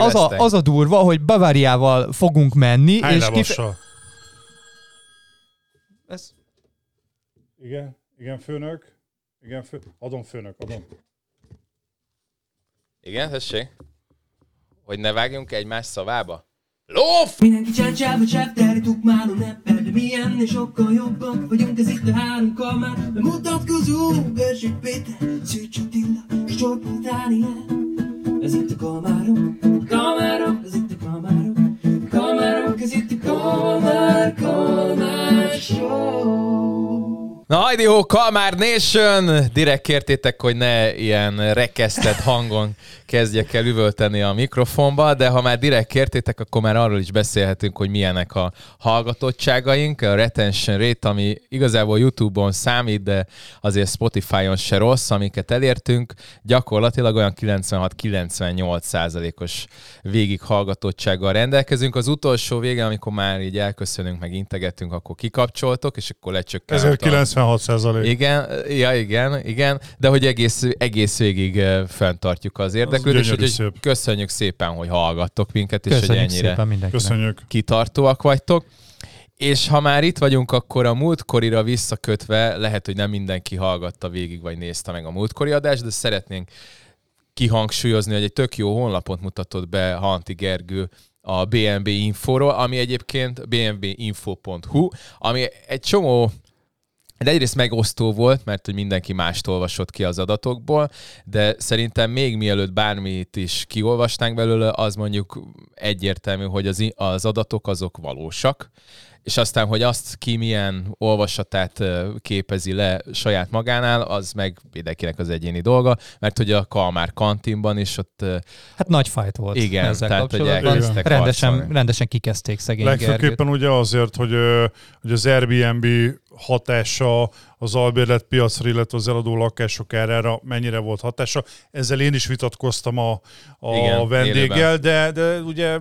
az a, az a durva, hogy Baváriával fogunk menni, Hány és kif- Ez... Igen, igen, főnök. Igen, fő... adom főnök, adom. Igen, tessék? Hogy ne vágjunk egymás szavába? Lóf! Mindenki csácsába csáptári tukmáló neppel De mi ennél sokkal jobbak vagyunk Ez itt a három kamár Bemutatkozunk Erzsik Péter, Szűcs Attila És Csorpó Dániel Ez itt a kamárok Kamárok, ez itt a kamárok Kamárok, ez itt a kamár Kamár Show Na hajdi ho, Kalmár Nation! Direkt kértétek, hogy ne ilyen rekesztett hangon kezdjek el üvölteni a mikrofonba, de ha már direkt kértétek, akkor már arról is beszélhetünk, hogy milyenek a hallgatottságaink, a retention rate, ami igazából YouTube-on számít, de azért Spotify-on se rossz, amiket elértünk, gyakorlatilag olyan 96-98 százalékos végighallgatottsággal rendelkezünk. Az utolsó vége, amikor már így elköszönünk, meg integetünk, akkor kikapcsoltok, és akkor lecsökkent. 96 százalék. Igen, ja, igen, igen, de hogy egész, egész végig fenntartjuk az érdeklődést, gyönyörű úgyhogy szép. köszönjük szépen, hogy hallgattok minket, és Köszönjük hogy ennyire. Köszönjük. kitartóak vagytok. És ha már itt vagyunk, akkor a múltkorira visszakötve, lehet, hogy nem mindenki hallgatta végig, vagy nézte meg a múltkori adást, de szeretnénk kihangsúlyozni, hogy egy tök jó honlapot mutatott be Hanti Gergő a BNB Infóról, ami egyébként bnbinfo.hu, ami egy csomó de egyrészt megosztó volt, mert hogy mindenki mást olvasott ki az adatokból, de szerintem még mielőtt bármit is kiolvastánk belőle, az mondjuk egyértelmű, hogy az, az adatok azok valósak, és aztán, hogy azt ki milyen olvasatát képezi le saját magánál, az meg mindenkinek az egyéni dolga, mert hogy a Kalmár kantinban is ott Hát nagy fajt volt Igen, ezzel tehát, hogy kapcsolatban. Rendesen, harcolni. rendesen kikezdték szegény. Legfőképpen ugye azért, hogy, hogy az Airbnb hatása az albérletpiacra, illetve az eladó lakások árára mennyire volt hatása. Ezzel én is vitatkoztam a, a Igen, vendéggel, élőben. de, de ugye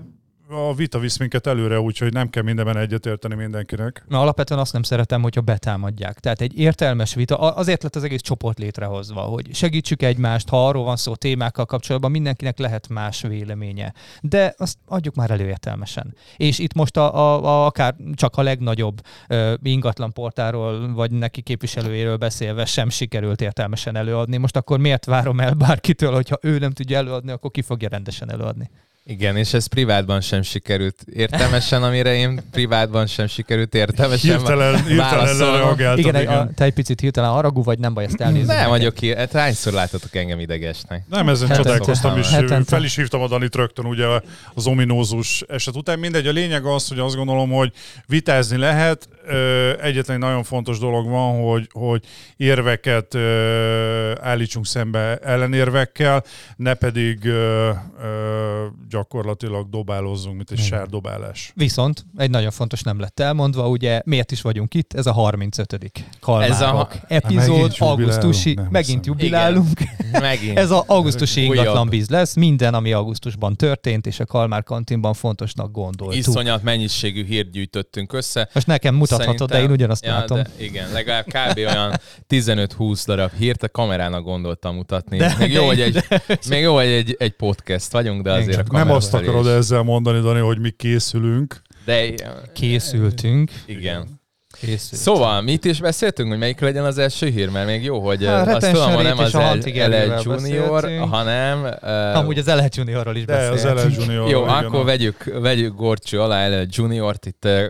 a vita visz minket előre, úgyhogy nem kell mindenben egyetérteni mindenkinek. Na, alapvetően azt nem szeretem, hogyha betámadják. Tehát egy értelmes vita, azért lett az egész csoport létrehozva, hogy segítsük egymást, ha arról van szó témákkal kapcsolatban, mindenkinek lehet más véleménye. De azt adjuk már elő értelmesen. És itt most a, a, a, akár csak a legnagyobb ö, ingatlan portáról, vagy neki képviselőjéről beszélve sem sikerült értelmesen előadni. Most akkor miért várom el bárkitől, hogyha ő nem tudja előadni, akkor ki fogja rendesen előadni? Igen, és ez privátban sem sikerült értelmesen, amire én privátban sem sikerült értelmesen Hirtelen, hirtelen. Igen, Igen, A, te egy picit hirtelen haragú vagy, nem baj, ezt elnézem. Nem neked. vagyok ki, hát hányszor láttatok engem idegesnek? Nem, ezen Hetente. csodálkoztam, és Hetente. fel is hívtam a Danit rögtön ugye az ominózus eset után. Mindegy, a lényeg az, hogy azt gondolom, hogy vitázni lehet. Ö, Egyetlen egy nagyon fontos dolog van, hogy, hogy érveket ö, állítsunk szembe ellenérvekkel, ne pedig ö, ö, gyakorlatilag dobálozzunk, mint egy sárdobálás. Viszont egy nagyon fontos nem lett elmondva, ugye miért is vagyunk itt, ez a 35. Kalmárok Ez a- epizód, augusztusi, nem megint hiszem. jubilálunk. Megint. Ez a augusztusi ingatlan biz lesz, minden, ami augusztusban történt, és a Kalmár kantinban fontosnak gondoltuk. Iszonyat mennyiségű hírt gyűjtöttünk össze. Most nekem mutathatod, de én ugyanazt ja, látom. De igen, legalább kb. olyan 15-20 darab hírt a kamerának gondoltam mutatni. De- még, jó, de hogy így- egy, még jó, hogy egy, egy podcast vagyunk, de azért Igen. a Nem azt akarod is. ezzel mondani, Dani, hogy mi készülünk. De Készültünk. igen. Készült. Szóval mit is beszéltünk, hogy melyik legyen az első hír? Mert még jó, hogy hát, azt tudom, hogy nem az Gergővel Junior, beszéltünk. hanem... Uh, Amúgy az LH Juniorról is De az beszéltünk. LL Junior. jó, igen, akkor vegyük, vegyük Gorcső alá LL Juniort, itt uh,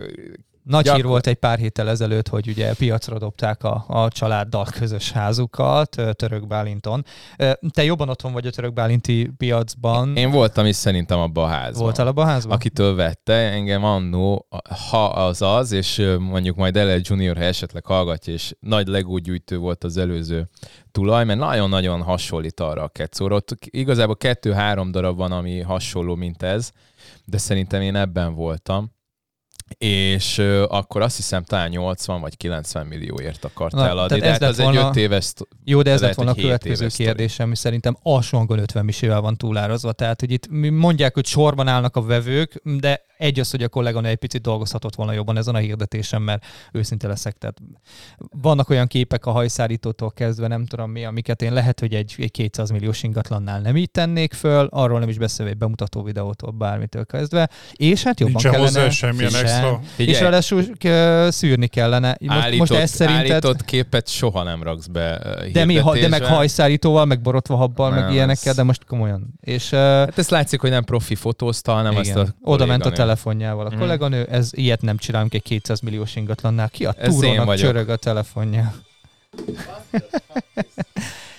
Nagy hír Gyakor- volt egy pár héttel ezelőtt, hogy ugye piacra dobták a, a családdal közös házukat Török Bálinton. Te jobban otthon vagy a Török Bálinti piacban. én voltam is szerintem abban a házban. Voltál abban a házban? akitől vette, engem annó, ha az az, és mondjuk majd LL Junior, ha esetleg hallgatja, és nagy legógyűjtő volt az előző tulaj, mert nagyon-nagyon hasonlít arra a kecóra. Ott igazából kettő-három darab van, ami hasonló, mint ez, de szerintem én ebben voltam. És ö, akkor azt hiszem talán 80 vagy 90 millióért akart Na, eladni, tehát de ez hát az egy volna- 5 éves Jó, de ez lett volna a következő kérdésem, ami szerintem alsó hangon 50 misével van túlárazva. Tehát, hogy itt mondják, hogy sorban állnak a vevők, de Egy az, hogy a kolléganő egy picit dolgozhatott volna jobban ezen a hirdetésen, mert őszinte leszek. Tehát vannak olyan képek a hajszárítótól kezdve, nem tudom mi, amiket én lehet, hogy egy, egy 200 milliós ingatlannál nem így tennék föl, arról nem is beszélve egy bemutató videótól, bármitől kezdve. És hát jobban Nincsen kellene... hozzá semmilyen Sem. extra. És ráadásul szűrni kellene. Most, állított, most ez szerinted... állított képet soha nem raksz be De, mi, de meg hajszárítóval, meg borotva habbal, meg ilyenekkel, ez- de most komolyan. És Hát ez látszik, hogy nem profi fotózta, hanem azt igen, a oda ment a kolléganő. Telefonjával a Mhm. kolléganő, ez ilyet nem csinálunk egy 200 milliós ingatlannál. Ki a túrónak csörög a telefonja?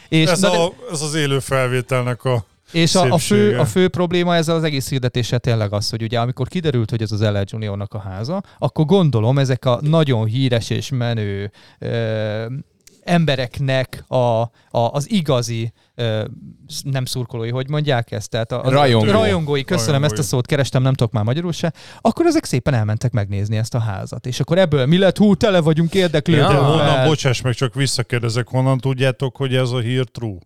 és, Ez, a, ez az élő felvételnek a... És a, a, fő, a fő probléma ezzel az egész hirdetéssel tényleg az, hogy ugye amikor kiderült, hogy ez az LL Juniornak a háza, akkor gondolom ezek a nagyon híres és menő ö, embereknek a, a, az igazi ö, nem szurkolói, hogy mondják ezt? Tehát a, a Rajongó. rajongói, köszönöm Rajongói. ezt a szót, kerestem, nem tudok már magyarul se, akkor ezek szépen elmentek megnézni ezt a házat. És akkor ebből mi lett? Hú, tele vagyunk De érdeklődve. Ja. honnan, bocsáss meg, csak visszakérdezek, honnan tudjátok, hogy ez a hír true?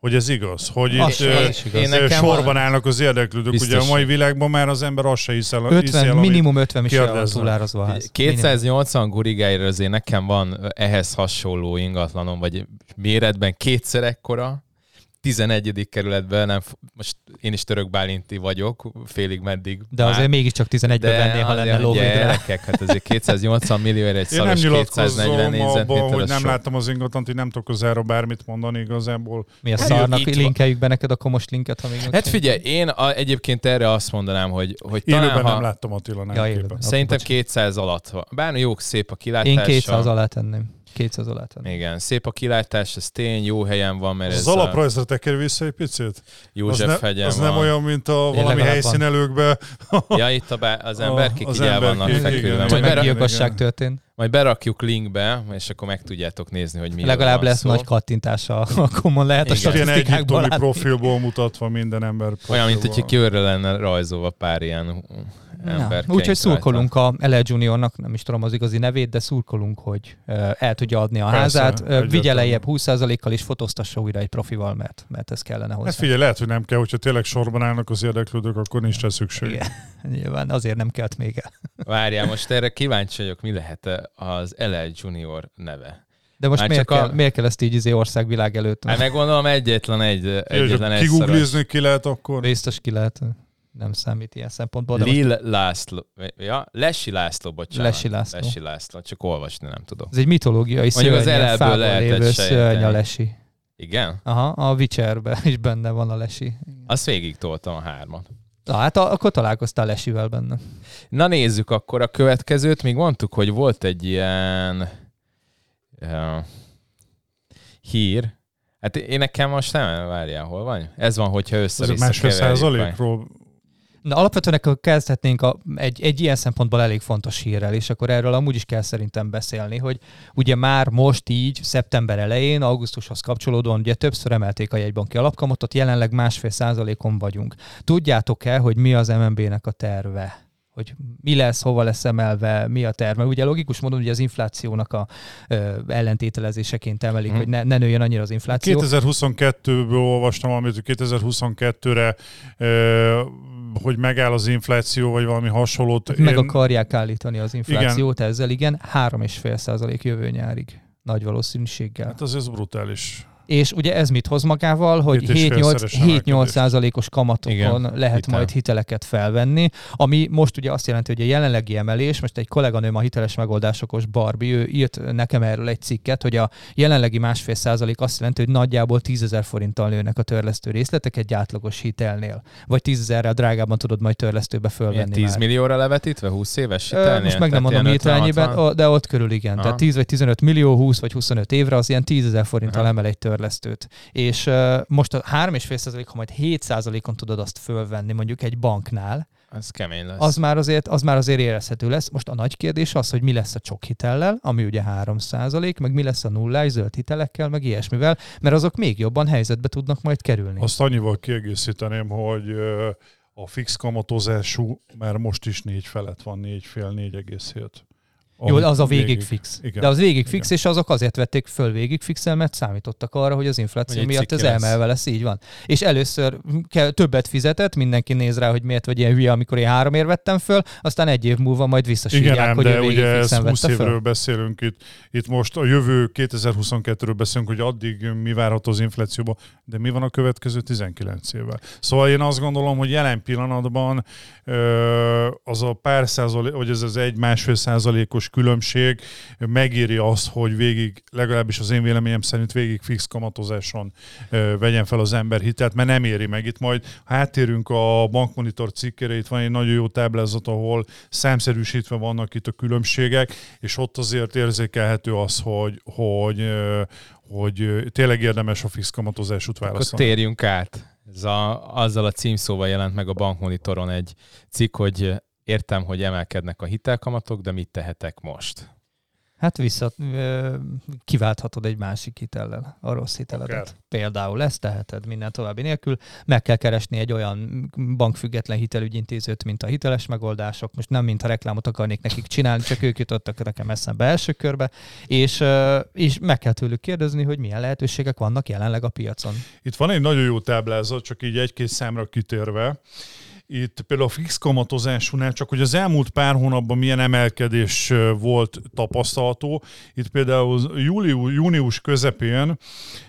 Hogy ez igaz? Hogy Az- itt az igaz. Én nekem sorban van- állnak az érdeklődők. Ugye Biztos. a mai világban már az ember azt se hiszel, hiszi 50, el, amit- minimum 50 is el túlárazva a ház. 280 gurigáért azért nekem van ehhez hasonló ingatlanom, vagy méretben kétszer ekkora, 11. kerületben, nem, most én is török Bálinti vagyok, félig meddig. De már. azért mégiscsak 11-ből vennél, ha lenne lóvédre. gyerekek, hát azért 280 millióért egy Én nem szaros 240 nyilatkozom abban, négyzetméter, hogy nem sok. láttam az ingatlant, hogy nem tudok az erről bármit mondani igazából. Mi a Hát szarnak, linkeljük be neked akkor most linket, ha még Hát figyelj, én a, egyébként erre azt mondanám, hogy, hogy talán Élőben ha, nem láttam Attila nem Ja. Szerintem Bocs. 200 alatt van. Bár jó, szép a kilátása. Én 200 alá tenném. 200 alá tenném. Igen, szép a kilátás, ez tény, jó helyen van, mert Az ez alaprajzra tekerj vissza egy picit? Az, József ne, hegyen az van. nem olyan, mint a valami legalább helyszínelőkbe. Ja, itt a bá- az emberkék az így el vannak igen. feküdve. Majd, igen. történt. majd berakjuk linkbe, és akkor meg tudjátok nézni, hogy mi Legalább lesz szó. nagy kattintása, akkor lehet a Igen. Ilyen statisztikákból profilból mutatva minden ember profilból. Olyan, mint hogyha körre lenne rajzolva pár ilyen ember. Ja, úgyhogy szurkolunk a LL Juniornak, nem is tudom az igazi nevét, de szurkolunk, hogy el tudja adni a Persze, házát. Vigye lejjebb 20%-kal és fotóztassa újra egy profival, mert, mert ez kellene hozzá. Hát figyelj, lehet, hogy nem kell, hogyha tényleg sorban állnak az érdeklődők, akkor nincs rá szükség. Igen. Nyilván azért nem kelt még el. Várjál, most erre kíváncsi vagyok, mi lehet az LL Junior neve. De most Már miért csak a- kell, miért kell ezt így izé országvilág előtt? Hát meg gondolom egyetlen egy, egyetlen egy. Kiguglizni ki lehet akkor. Biztos ki lehet. Nem számít ilyen szempontból. De most Lil László. Ja, Lesi László, bocsánat. Lesi László. Lesi László, csak olvasni nem tudok. ez egy mitológiai az szörny, fából lehetett lévő szörny a lesi. Igen? Aha, a Witcherben is benne van a lesi. Azt végig toltam a hármat. Na, hát a- akkor találkoztál lesivel benne. Na nézzük akkor a következőt. Még mondtuk, hogy volt egy ilyen uh, hír. Hát én nekem most nem, várjál, hol van? Ez van, hogyha Ez össze-vissza másfél keverjük meg. százalékról. Na, alapvetően akkor kezdhetnénk a, egy, egy ilyen szempontból elég fontos hírrel, és akkor erről amúgy is kell szerintem beszélni, hogy ugye már most így, szeptember elején, augusztushoz kapcsolódóan ugye többször emelték a jegybanki alapkamatot, jelenleg másfél százalékon vagyunk. Tudjátok-e, hogy mi az MNB-nek a terve? hogy mi lesz, hova lesz emelve, mi a terve. Ugye logikus módon ugye az inflációnak a ö, ellentételezéseként emelik, Mhm. hogy ne, ne nőjön annyira az infláció. 2022-ből olvastam, amit 2022-re, ö, hogy megáll az infláció, vagy valami hasonlót. Meg Én- akarják állítani az inflációt igen. ezzel, igen, 3,5 százalék jövő nyárig. Nagy valószínűséggel. Hát az ez brutális. És ugye ez mit hoz magával, hogy Két és 7-8 félszeres 7-8 emelkedés. százalékos kamatokon Igen, lehet hitel. majd hiteleket felvenni, ami most ugye azt jelenti, hogy a jelenlegi emelés, most egy kolléganőm a hiteles megoldásokos Barbie, ő írt nekem erről egy cikket, hogy a jelenlegi másfél százalék azt jelenti, hogy nagyjából 10 ezer forinttal nőnek a törlesztő részletek egy átlagos hitelnél. Vagy 10 ezerrel drágában tudod majd törlesztőbe fölvenni 10 már. millióra levetítve, 20 éves Ö, hitelnél? Most meg nem mondom ilyen hirtelenjében, 50-60? ó, de ott körül igen. Aha. Tehát 10 vagy 15 millió, 20 vagy 25 évre az ilyen 10 ezer forinttal emel egy törlesztőt. És uh, most a 3,5 ha majd 7% on tudod azt fölvenni mondjuk egy banknál, Ez kemény lesz. az már, azért, az már azért érezhető lesz. Most a nagy kérdés az, hogy mi lesz a csok hitellel, ami ugye 3 meg mi lesz a nullás zöld hitelekkel, meg ilyesmivel, mert azok még jobban helyzetbe tudnak majd kerülni. Azt annyival kiegészíteném, hogy a fix kamatozású már most is négy felett van, négy fél, 4,7. Jó, az a végig fix. Igen. De az végig fix, Igen. és azok azért vették föl végig fixel, mert számítottak arra, hogy az infláció miatt ez cikki lesz. így van. És először kell, többet fizetett, mindenki néz rá, hogy miért vagy ilyen hülye, amikor én háromért vettem föl, aztán egy év múlva majd visszasírják, Igen, hogy de végig ugye ez fixen 20 vette évről föl. beszélünk itt. Itt most a jövő 2022-ről beszélünk, hogy addig mi várható az inflációban, de mi van a következő 19 évvel. Szóval én azt gondolom, hogy jelen pillanatban az a pár százalék, vagy ez az egy-másfél százalékos különbség megéri azt, hogy végig, legalábbis az én véleményem szerint végig fix kamatozáson vegyen fel az ember hitelt, mert nem éri meg. Itt majd ha áttérünk a bankmonitor cikkére, itt van egy nagyon jó táblázat, ahol számszerűsítve vannak itt a különbségek, és ott azért érzékelhető az, hogy, hogy, hogy tényleg érdemes a fix kamatozásút Akkor választani. térjünk át. Ez a, azzal a címszóval jelent meg a bankmonitoron egy cikk, hogy értem, hogy emelkednek a hitelkamatok, de mit tehetek most? Hát vissza, kiválthatod egy másik hitellel, a rossz hiteledet. Akár. Például ezt teheted minden további nélkül. Meg kell keresni egy olyan bankfüggetlen hitelügyintézőt, mint a hiteles megoldások. Most nem mintha reklámot akarnék nekik csinálni, csak ők jutottak nekem eszembe első körbe. És, és meg kell tőlük kérdezni, hogy milyen lehetőségek vannak jelenleg a piacon. Itt van egy nagyon jó táblázat, csak így egy-két számra kitérve. Itt például a fix kamatozásúnál csak, hogy az elmúlt pár hónapban milyen emelkedés volt tapasztalható. Itt például július, június közepén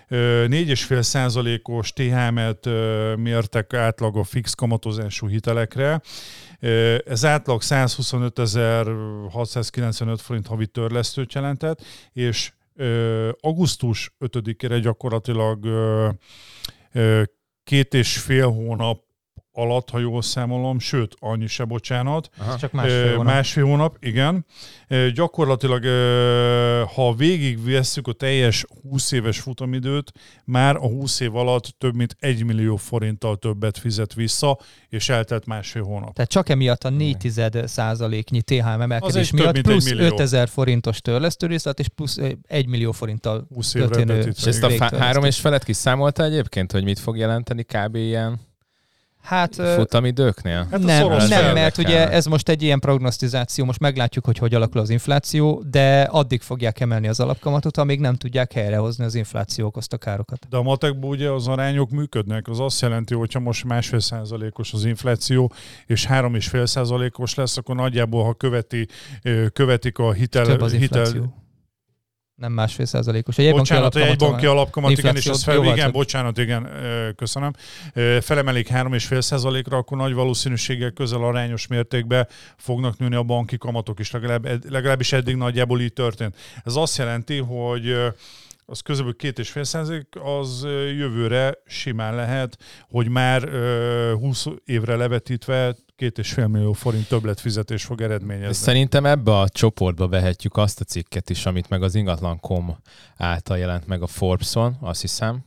ö, 4,5 százalékos THM-et mértek átlag a fix kamatozású hitelekre. Ez átlag 125.695 forint havi törlesztőt jelentett, és augusztus 5-ére gyakorlatilag két és fél hónap alatt, ha jól számolom, sőt, annyi se, bocsánat. Aha. Csak másfél hónap. Másfél hónap, igen. Gyakorlatilag, ha végig vesszük a teljes 20 éves futamidőt, már a 20 év alatt több mint 1 millió forinttal többet fizet vissza, és eltelt másfél hónap. Tehát csak emiatt a 4 százaléknyi THM emelkedés több miatt egy plusz millió. 5000 forintos törlesztőrészlet és plusz 1 millió forinttal 20 évre történő. És ezt a három és felet kiszámolta egyébként, hogy mit fog jelenteni kb. ilyen Hát futamidőknél? Hát a nem, nem mert ugye ez most egy ilyen prognosztizáció, most meglátjuk, hogy hogy alakul az infláció, de addig fogják emelni az alapkamatot, amíg nem tudják helyrehozni az infláció okozta károkat. De a matekban ugye az arányok működnek. Az azt jelenti, hogy ha most másfél százalékos az infláció, és három és fél százalékos lesz, akkor nagyjából, ha követi, követik a hitel... Több az hitel infláció. Nem másfél százalékos. Egy Bocsánat, egy banki alapkamat, igen, és ez fel, igen, több. bocsánat, igen, köszönöm. Felemelik 3,5 százalékra, akkor nagy valószínűséggel közel arányos mértékben fognak nőni a banki kamatok is, legalább, legalábbis eddig nagyjából így történt. Ez azt jelenti, hogy az közül két és fél százalék, az jövőre simán lehet, hogy már ö, 20 évre levetítve két és fél millió forint többletfizetés fog eredményezni. Szerintem ebbe a csoportba vehetjük azt a cikket is, amit meg az ingatlan.com által jelent meg a Forbes-on, azt hiszem,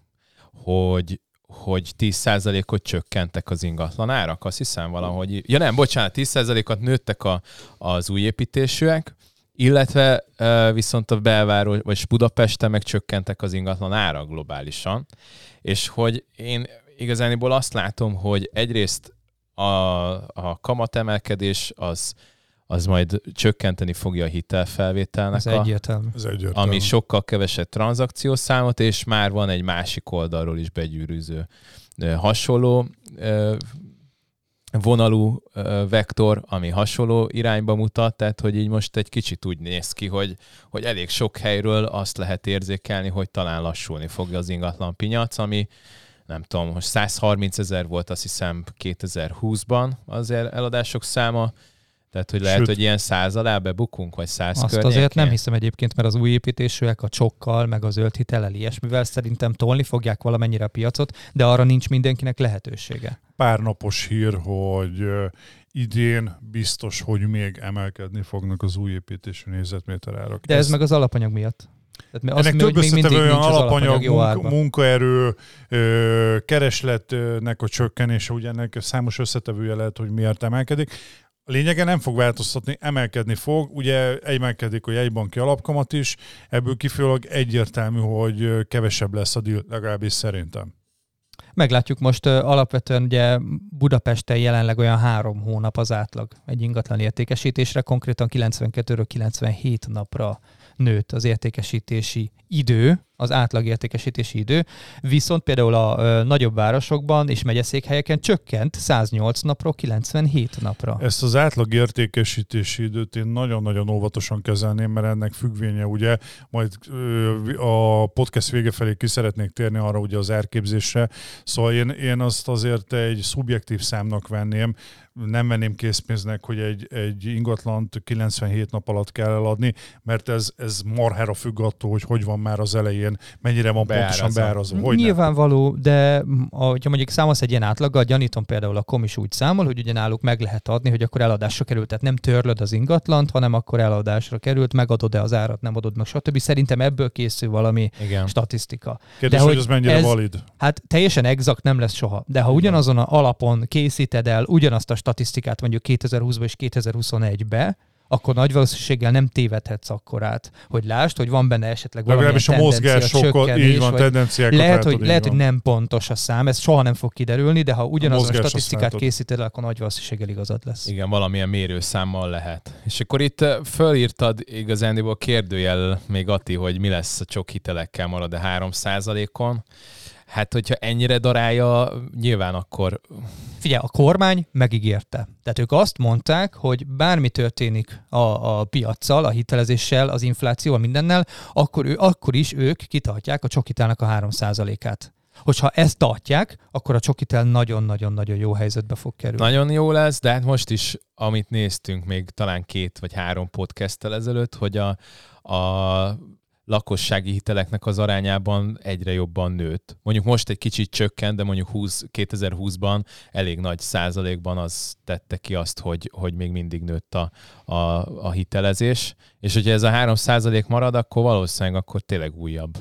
hogy hogy 10%-ot csökkentek az ingatlan árak, azt hiszem valahogy. Ja nem, bocsánat, 10%-ot nőttek a, az új építésűek, illetve viszont a belváros, vagy Budapesten meg csökkentek az ingatlan árak globálisan, és hogy én igazániból azt látom, hogy egyrészt a, a kamatemelkedés az, az majd csökkenteni fogja a hitelfelvételnek Ez a, egyértelmű. Ez egyértelmű. ami sokkal kevesebb tranzakciós számot, és már van egy másik oldalról is begyűrűző hasonló vonalú vektor, ami hasonló irányba mutat, tehát hogy így most egy kicsit úgy néz ki, hogy, hogy elég sok helyről azt lehet érzékelni, hogy talán lassulni fogja az ingatlan piac, ami nem tudom, most 130 ezer volt azt hiszem 2020-ban az el- eladások száma, tehát hogy lehet, Sőt. hogy ilyen száz alá bebukunk, vagy száz Azt környékén. azért nem hiszem egyébként, mert az új építésűek a csokkal, meg a zöld hitellel ilyesmivel szerintem tolni fogják valamennyire a piacot, de arra nincs mindenkinek lehetősége. pár napos hír, hogy idén biztos, hogy még emelkedni fognak az új építésű négyzetméter árak. De ez, meg az alapanyag miatt. Tehát azt ennek több összetevő olyan az alapanyag, jó munka, árban. munkaerő, ö, keresletnek a csökkenése, ugye ennek számos összetevője lehet, hogy miért emelkedik. A lényege nem fog változtatni, emelkedni fog. Ugye emelkedik a jegybanki alapkamat is, ebből kifolyólag egyértelmű, hogy kevesebb lesz a deal, legalábbis szerintem. Meglátjuk most alapvetően ugye Budapesten jelenleg olyan három hónap az átlag egy ingatlan értékesítésre, konkrétan 92-ről 97 napra nőtt az értékesítési idő, az átlag értékesítési idő, viszont például a ö, nagyobb városokban és megyeszékhelyeken csökkent 108 napról 97 napra. Ezt az átlag értékesítési időt én nagyon-nagyon óvatosan kezelném, mert ennek függvénye ugye, majd ö, a podcast vége felé ki szeretnék térni arra ugye az árképzésre, szóval én, én azt azért egy szubjektív számnak venném, nem venném készpénznek, hogy egy, egy ingatlant 97 nap alatt kell eladni, mert ez, ez marhára függ attól, hogy hogy van már az elején, mennyire van Beárazva. pontosan beárazva. Hogy nem. Nyilvánvaló, de mm, ha mondjuk számolsz egy ilyen átlaggal, gyanítom például a kom is úgy számol, hogy ugye náluk meg lehet adni, hogy akkor eladásra került, tehát nem törlöd az ingatlant, hanem akkor eladásra került, megadod-e az árat, nem adod meg, stb. Szerintem ebből készül valami Igen. statisztika. Kérdés, de hogy hogy ez mennyire ez- valid. Hát teljesen exakt nem lesz soha, de ha ugyanazon a alapon készíted el ugyanazt a statisztikát mondjuk 2020-ba és 2021-be, akkor nagy valószínűséggel nem tévedhetsz akkor át, hogy lásd, hogy van benne esetleg Legalábbis a tendencia, mozgás sokkal, csökkenés, így van, tendenciákat lehet, látod, hogy, így lehet, van. hogy nem pontos a szám, ez soha nem fog kiderülni, de ha ugyanazon a, statisztikát készíted el, akkor nagy valószínűséggel igazad lesz. Igen, valamilyen mérőszámmal lehet. És akkor itt eh, fölírtad igazándiból kérdőjel még Ati, hogy mi lesz a csok hitelekkel marad a 3 on Hát, hogyha ennyire darálja, nyilván akkor Figyelj, a kormány megígérte. Tehát ők azt mondták, hogy bármi történik a, a piaccal, a hitelezéssel, az inflációval, mindennel, akkor, ő, akkor is ők kitartják a csokitelnek a 3%-át. Hogyha ezt tartják, akkor a csokitel nagyon-nagyon-nagyon jó helyzetbe fog kerülni. nagyon jó lesz, de hát most is, amit néztünk még talán két vagy három podcasttel ezelőtt, hogy a, a lakossági hiteleknek az arányában egyre jobban nőtt. Mondjuk most egy kicsit csökkent, de mondjuk 20, 2020-ban elég nagy százalékban az tette ki azt, hogy, hogy még mindig nőtt a, a, a hitelezés. És hogyha ez a 3 százalék marad, akkor valószínűleg akkor tényleg újabb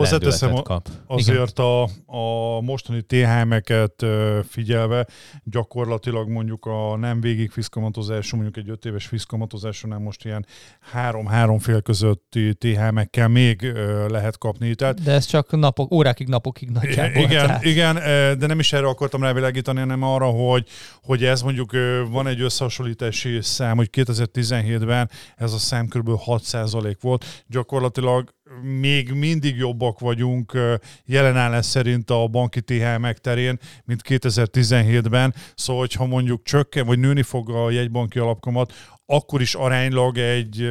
Hozzáteszem, kap. Azért a, a mostani THM-eket figyelve gyakorlatilag mondjuk a nem végig fiszkamatozású, mondjuk egy öt éves fiszkamatozásonál most ilyen három-három fél közötti THM-ekkel még lehet kapni. Tehát De ez csak napok, órákig, napokig nagyjából. igen, tehát- igen, de nem is erre akartam rávilágítani, hanem arra, hogy, hogy ez mondjuk van egy összehasonlítási szám, hogy 2017-ben ez a szám kb. 6% volt. Gyakorlatilag még mindig jobbak vagyunk jelenállás szerint a banki THM-ek terén, mint 2017-ben. Szóval, hogyha mondjuk csökken, vagy nőni fog a jegybanki alapkamat, akkor is aránylag egy,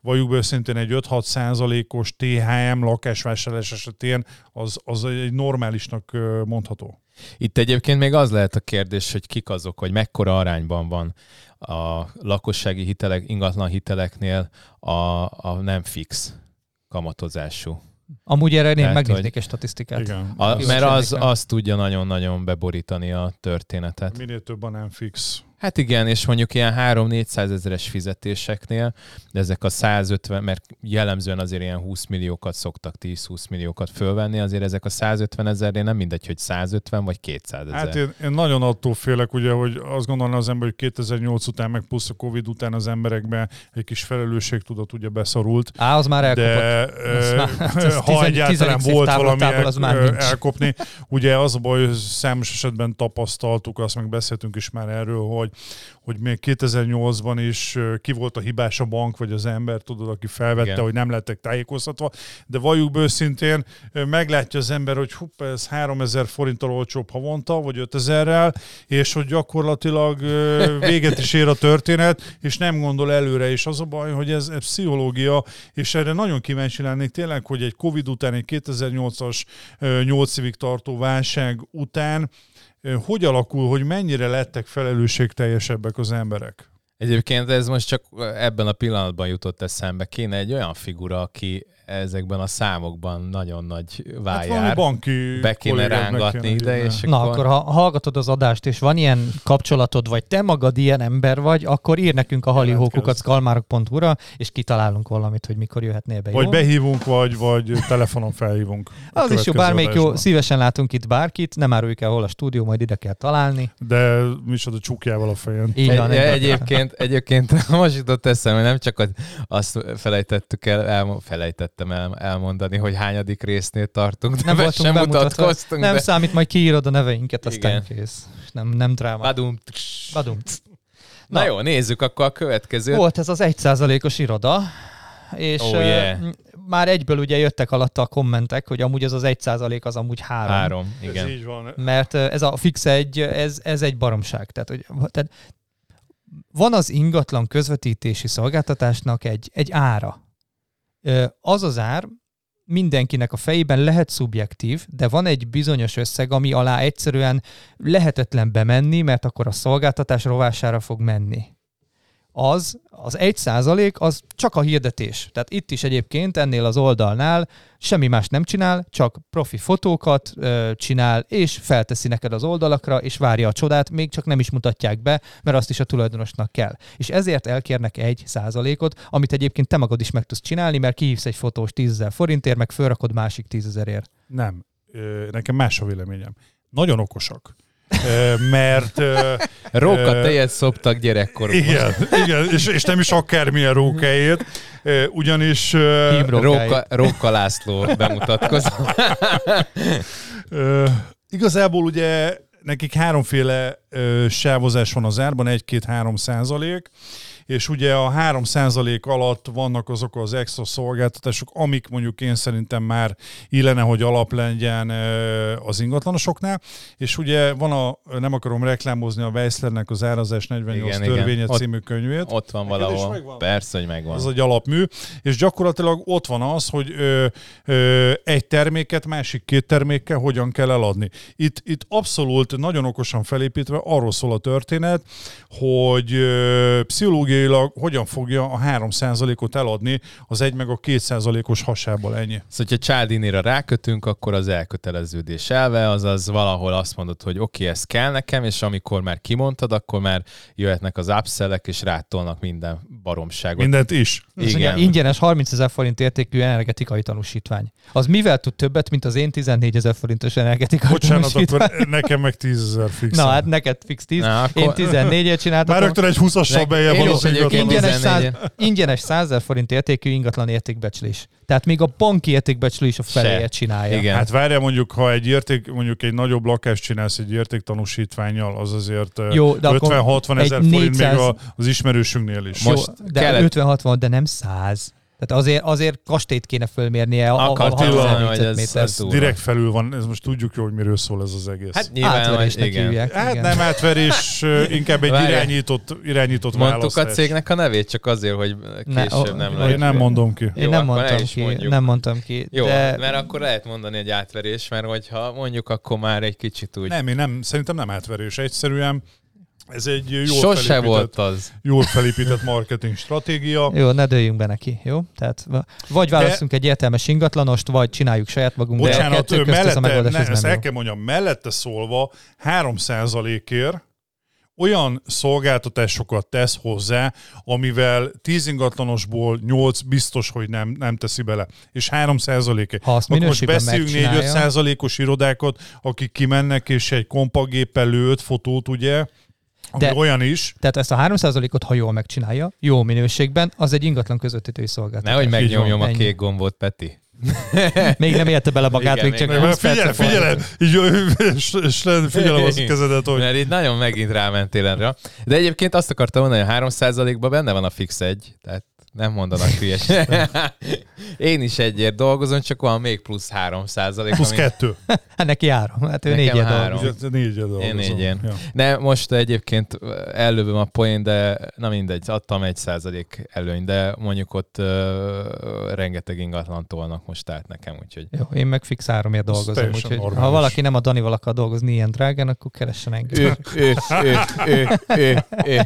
be őszintén, egy 5-6 százalékos THM lakásvásárlás esetén az, az egy normálisnak mondható. Itt egyébként még az lehet a kérdés, hogy kik azok, hogy mekkora arányban van a lakossági hitelek, ingatlan hiteleknél a, a nem fix kamatozású. Amúgy erre én Tehát, megnéznék hogy- egy statisztikát. Igen. A, mert az, az tudja nagyon-nagyon beborítani a történetet. Minél több a nem fix. Hát igen, és mondjuk ilyen 3-400 ezeres fizetéseknél, de ezek a 150, mert jellemzően azért ilyen 20 milliókat szoktak, 10-20 milliókat fölvenni, azért ezek a 150 ezernél nem mindegy, hogy 150 vagy 200 ezer. Hát én, én nagyon attól félek, ugye, hogy azt gondolna az ember, hogy 2008 után, meg plusz a Covid után az emberekben egy kis felelősségtudat ugye beszorult. Á, az már elkapott. De Az már- hát az ha 10 egyáltalán 10 év volt valami távol az már el, nincs. elkopni, ugye az a baj, hogy számos esetben tapasztaltuk, azt meg beszéltünk is már erről, hogy, hogy még 2008-ban is ki volt a hibás a bank, vagy az ember, tudod, aki felvette, Igen. hogy nem lettek tájékoztatva, de valljuk őszintén, meglátja az ember, hogy hupp, ez 3000 forinttal olcsóbb havonta, vagy 5000-rel, és hogy gyakorlatilag véget is ér a történet, és nem gondol előre, és az a baj, hogy ez, ez pszichológia, és erre nagyon kíváncsi lennék tényleg, hogy egy Covid után, egy 2008-as ö, 8 évig tartó válság után hogy alakul, hogy mennyire lettek felelősségteljesebbek az emberek? Egyébként ez most csak ebben a pillanatban jutott eszembe. Kéne egy olyan figura, aki ezekben a számokban nagyon nagy Hát vájár. valami banki be kéne rángatni ide, és Na, akkor ha hallgatod az adást, és van ilyen kapcsolatod, vagy te magad ilyen ember vagy, akkor ír nekünk a halihókukat skalmárok.hu-ra, és kitalálunk valamit, hogy mikor jöhetnél be. Vagy jó? behívunk, vagy, vagy telefonon felhívunk. a Az is jó, bármelyik jó, szívesen látunk itt bárkit, nem áruljuk el hol a stúdió, majd ide kell találni. De micsoda csukjával a fején. Így van, Egy, egy- egyébként egyébként most jutott eszembe, nem csak az- azt felejtettük el, el felejtettem el, elmondani, hogy hányadik résznél tartunk, de Nem be voltunk sem mutatkoztunk. Nem de... számít, majd kiírod a neveinket, aztán Igen. kész. Nem, nem dráma. Badum. Badum. Na, Na. jó, nézzük akkor a következőt. Volt ez az 1%-os iroda, és Oh, yeah. már egyből ugye jöttek alatta a kommentek, hogy amúgy az az 1% az amúgy három. Három, Ez igen. így van. Mert ez a fix egy, ez, ez egy baromság. Tehát, hogy, tehát van az ingatlan közvetítési szolgáltatásnak egy, egy ára. Az az ár mindenkinek a fejében lehet szubjektív, de van egy bizonyos összeg, ami alá egyszerűen lehetetlen bemenni, mert akkor a szolgáltatás rovására fog menni. Az, az egy százalék, az csak a hirdetés. Tehát itt is egyébként ennél az oldalnál semmi más nem csinál, csak profi fotókat ö, csinál, és felteszi neked az oldalakra, és várja a csodát, még csak nem is mutatják be, mert azt is a tulajdonosnak kell. És ezért elkérnek egy százalékot, amit egyébként te magad is meg tudsz csinálni, mert kihívsz egy fotós 10 000 forintért, meg fölrakod másik 10 ezerért. Nem. Nekem más a véleményem. Nagyon okosak. Mert... Róka tejet szoptak gyerekkorukban. Igen, igen és, és nem is akármilyen rókáért, ugyanis. Róka, Róka László bemutatkozó. ö, igazából ugye nekik háromféle sávozás van az árban, 1-2-3 százalék, és ugye a 3 százalék alatt vannak azok az extra szolgáltatások, amik mondjuk én szerintem már illene, hogy alap legyen az ingatlanosoknál, és ugye van a, nem akarom reklámozni a Weisslernek az árazás 48 Igen, igen, igen. törvénye Ott- című könyvét, Ott van Neked is valahol. Persze, hogy megvan. az egy alapmű, és gyakorlatilag ott van az, hogy ö, ö, egy terméket másik két termékkel hogyan kell eladni. Itt, itt abszolút nagyon okosan felépítve arról szól a történet, hogy ö, pszichológiailag hogyan fogja a 3%-ot eladni az 1 meg a 2%-os hasából ennyi. Szóval, hogyha Csáldinira rákötünk, akkor az elköteleződés elve, azaz valahol azt mondod, hogy oké, okay, ez kell nekem, és amikor már kimondtad, akkor már jöhetnek az upsellek, és rátolnak minden baromságot. Mindent is. Igen. ingyenes 30 ezer forint értékű energetikai tanúsítvány. Az mivel tud többet, mint az én 14 ezer forintos energetikai Bocsánat, tanúsítvány? akkor nekem meg 10 ezer fix. Na hát neked fix 10, Na, akkor- én 14-et csináltam. Már rögtön egy 20-assal Nek- beljebb én van egyébként ingatlan. ingyenes, 14. száz, ingyenes 100 ezer forint értékű ingatlan értékbecslés. Tehát még a banki értékbecslés a feléje Se. csinálja. Igen. Hát várjál mondjuk, ha egy érték, mondjuk egy nagyobb lakást csinálsz egy értéktanúsítványjal, az azért ö, Jó, de akkor 50-60 ezer forint 400 még a, az ismerősünknél is. Jó, Most de kellett- 50-60, de nem 100. Tehát azért, azért kastélyt kéne fölmérnie a, a, a Akartam 6000 mondani, hogy ez- ez. Direkt felül van, ez most tudjuk jó, hogy miről szól ez az egész. Hát nyilván, Átverésnek igen. hívják. Hát igen. nem átverés, inkább egy Várjál. irányított, irányított Mondtuk a cégnek a nevét, csak azért, hogy Ne, később ó, nem Én lehet. Én nem mondom ki. Én Jó, nem mondtam ki, mondjuk. nem mondtam ki. Jó, de mert akkor lehet mondani egy átverés, mert hogyha mondjuk, akkor már egy kicsit úgy... Nem, én nem, szerintem nem átverés. Egyszerűen ez egy jól, Sose felépített, volt az. jól felépített marketing stratégia. Jó, ne dőljünk be neki, jó? Tehát vagy választunk egy értelmes ingatlanost, vagy csináljuk saját magunk, de a Bocsánat, kettő ő közt ez a mellette, megoldás, ne, ez ezt el kell mondjam, mellette szólva 3%-ért olyan szolgáltatásokat tesz hozzá, amivel 10 ingatlanosból 8 biztos, hogy nem, nem teszi bele. És 3 százaléke. Ha azt Akkor most beszéljünk 4-5 megcsinálja. százalékos irodákat, akik kimennek, és egy kompagéppel lőtt fotót, ugye, ami De- olyan is. Tehát ezt a 3%-ot, ha jól megcsinálja, jó minőségben, az egy ingatlan közvetítői szolgáltatás. Nehogy megnyomjam a kék gombot, Peti. Még nem érte bele magát, Igen, még csak még 20 Mert figyelj, perce figyelem, így, figyelem az kezedet, hogy Mert itt nagyon megint rámentél erre. De egyébként azt akartam mondani, hogy 3%-ban benne van a fix egy, tehát nem mondanak hülyes. Én is egyért dolgozom, csak van még plusz 3 százalék. plusz kettő. Hát neki három, hát ő három. dolgozik. Négyet dolgozol. Én négyen. Ja. De most egyébként ellövöm a poén, de na mindegy, adtam egy százalék előny, de mondjuk ott uh, rengeteg ingatlan tolnak most át nekem, úgyhogy Jó, én meg fix háromért dolgozom, úgyhogy normális. ha valaki nem a Danival akar dolgozni ilyen drágán, akkor keressen engem. ő, ő, ő, ő, ő, ő.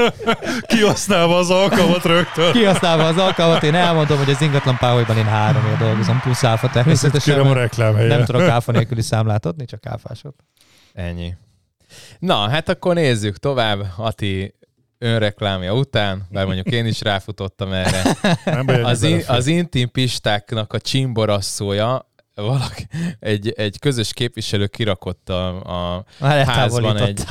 Kihasználva az alkalmat rögtön. Kihasználva az alkalmat, én elmondom, hogy az ingatlan páholyban én háromért dolgozom, plusz áfa természetesen. Kérem a reklám helye. Nem tudok áfa nélküli számlát adni, csak áfásot. Ennyi. Na, hát akkor nézzük tovább. Ati önreklámja után, bár mondjuk én is ráfutottam erre. Nem baj, Az, in, az intim pistáknak a csimborasszója valaki, egy, egy közös képviselő kirakott a, a Már házban egy,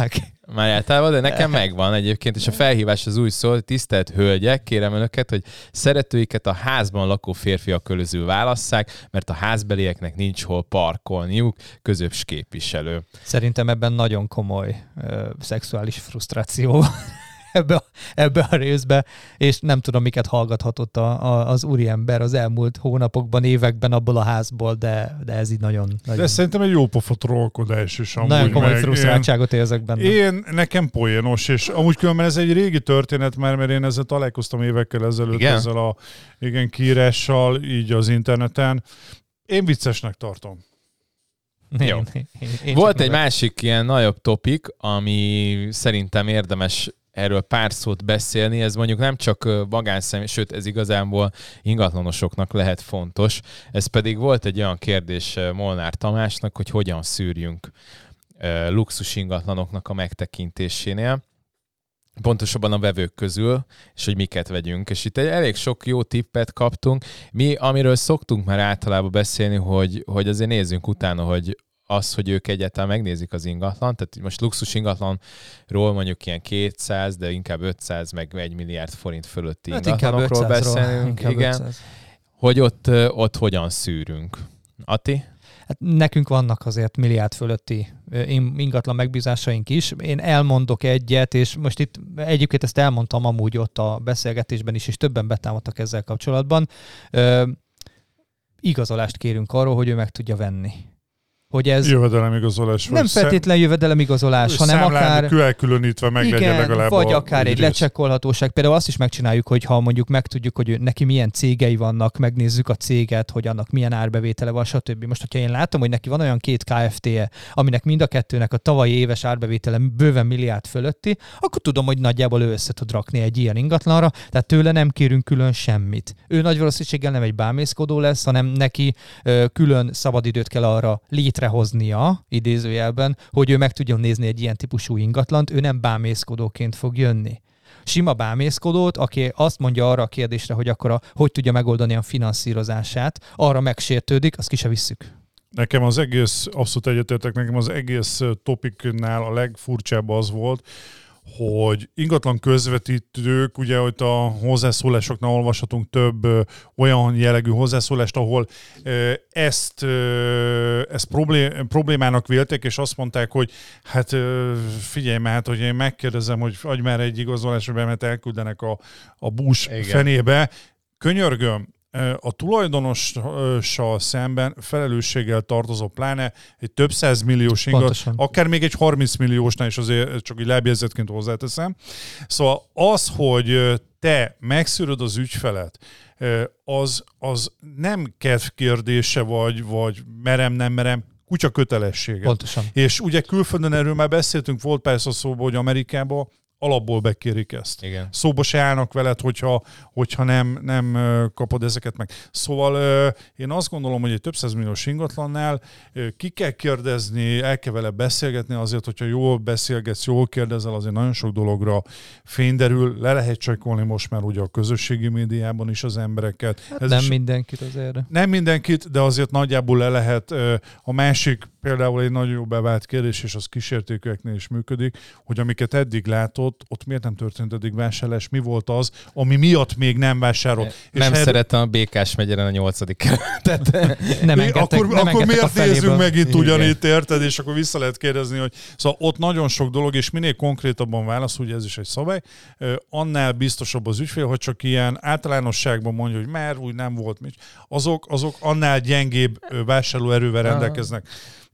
már eltávol, de nekem megvan egyébként, és a felhívás az új szó, hogy tisztelt hölgyek, kérem önöket, hogy szeretőiket a házban lakó férfiak közül válasszák, mert a házbelieknek nincs hol parkolniuk, közös képviselő. Szerintem ebben nagyon komoly ö, szexuális frusztráció ebbe a, ebbe a részbe, és nem tudom, miket hallgathatott a, a, az úriember az elmúlt hónapokban, években abból a házból, de, de ez így nagyon, De nagyon, szerintem egy jó pofa trollkodás is amúgy. nagyon komoly meg frusztráltságot érzek benne. Én, nekem poénos, és amúgy különben ez egy régi történet már, mert én ezzel találkoztam évekkel ezelőtt, Igen? ezzel a igen, kiírással, így az interneten. Én viccesnek tartom. Én, Jó. én, én, én Volt egy nevet- másik ilyen nagyobb topik, ami szerintem érdemes erről pár szót beszélni, ez mondjuk nem csak magánszemély, sőt ez igazából ingatlanosoknak lehet fontos, ez pedig volt egy olyan kérdés Molnár Tamásnak, hogy hogyan szűrjünk luxus ingatlanoknak a megtekintésénél, pontosabban a vevők közül, és hogy miket vegyünk. És itt egy elég sok jó tippet kaptunk. Mi, amiről szoktunk már általában beszélni, hogy, hogy azért nézzünk utána, hogy az, hogy ők egyáltalán megnézik az ingatlan, tehát most luxus ingatlanról mondjuk ilyen 200, de inkább 500, meg 1 milliárd forint fölötti Hát ingatlanokról 500-ról, beszélünk, igen, 500. hogy ott, ott hogyan szűrünk. Ati? Hát nekünk vannak azért milliárd fölötti ingatlan megbízásaink is. Én elmondok egyet, és most itt egyébként ezt elmondtam amúgy ott a beszélgetésben is, és többen betámadtak ezzel kapcsolatban. Ö, igazolást kérünk arról, hogy ő meg tudja venni. Hogy ez Jövedelemigazolás. nem feltétlen jövedelemigazolás, hanem akár... elkülönítve meg Igen, legalább vagy akár egy ügyrész. lecsekkolhatóság. Például azt is megcsináljuk, hogy ha mondjuk megtudjuk, hogy neki milyen cégei vannak, megnézzük a céget, hogy annak milyen árbevétele van, stb. Most, hogyha én látom, hogy neki van olyan két KFT-je, aminek mind a kettőnek a tavalyi éves árbevétele bőven milliárd fölötti, akkor tudom, hogy nagyjából ő össze tud rakni egy ilyen ingatlanra, tehát tőle nem kérünk külön semmit. Ő nagy valószínűséggel nem egy bámészkodó lesz, hanem neki ö, külön szabadidőt kell arra létrehoznia, idézőjelben, hogy ő meg tudjon nézni egy ilyen típusú ingatlant, ő nem bámészkodóként fog jönni. Sima bámészkodót, aki azt mondja arra a kérdésre, hogy akkor a, hogy tudja megoldani a finanszírozását, arra megsértődik, azt ki se visszük. Nekem az egész, abszolút egyetértek, nekem az egész topiknál a legfurcsább az volt, hogy ingatlan közvetítők, ugye hogy a hozzászólásoknál olvashatunk több ö, olyan jellegű hozzászólást, ahol ö, ezt, ö, ezt problém, problémának vélték, és azt mondták, hogy hát ö, figyelj már, hát, hogy én megkérdezem, hogy adj már egy igazolásra be, mert elküldenek a, a bús Igen. fenébe. Könyörgöm, a tulajdonossal szemben felelősséggel tartozó, pláne egy több száz milliós ingat, Pontosan. akár még egy 30 milliósnál is azért csak egy lábjegyzetként hozzáteszem. Szóval az, hogy te megszűröd az ügyfelet, az, az nem kedv kérdése, vagy, vagy merem, nem merem, kutya kötelessége. Pontosan. És ugye külföldön erről már beszéltünk, volt persze szóba, hogy Amerikában alapból bekérik ezt. Igen. Szóba se állnak veled, hogyha, hogyha nem, nem kapod ezeket meg. Szóval én azt gondolom, hogy egy több milliós ingatlannál ki kell kérdezni, el kell vele beszélgetni azért, hogyha jól beszélgetsz, jól kérdezel, azért nagyon sok dologra fény derül, le lehet csekkolni most már ugye a közösségi médiában is az embereket. Hát Ez nem is- mindenkit azért. nem mindenkit, de azért nagyjából le lehet. A másik például egy nagyon jó bevált kérdés, és az kísértékeknél is működik, hogy amiket eddig látott, ott miért nem történt eddig vásárlás, mi volt az, ami miatt még nem vásárolt. Nem erről- szeretem a Békás megyeren a nyolcadik kerületet. Nem engedtek, akkor, nem akkor miért nézzünk megint ugyanitt, érted? És akkor vissza lehet kérdezni, hogy szóval ott nagyon sok dolog, és minél konkrétabban válasz, ugye ez is egy szabály, annál biztosabb az ügyfél, hogy csak ilyen általánosságban mondja, hogy már úgy nem volt mit. Azok, azok annál gyengébb vásárlóerővel Aha.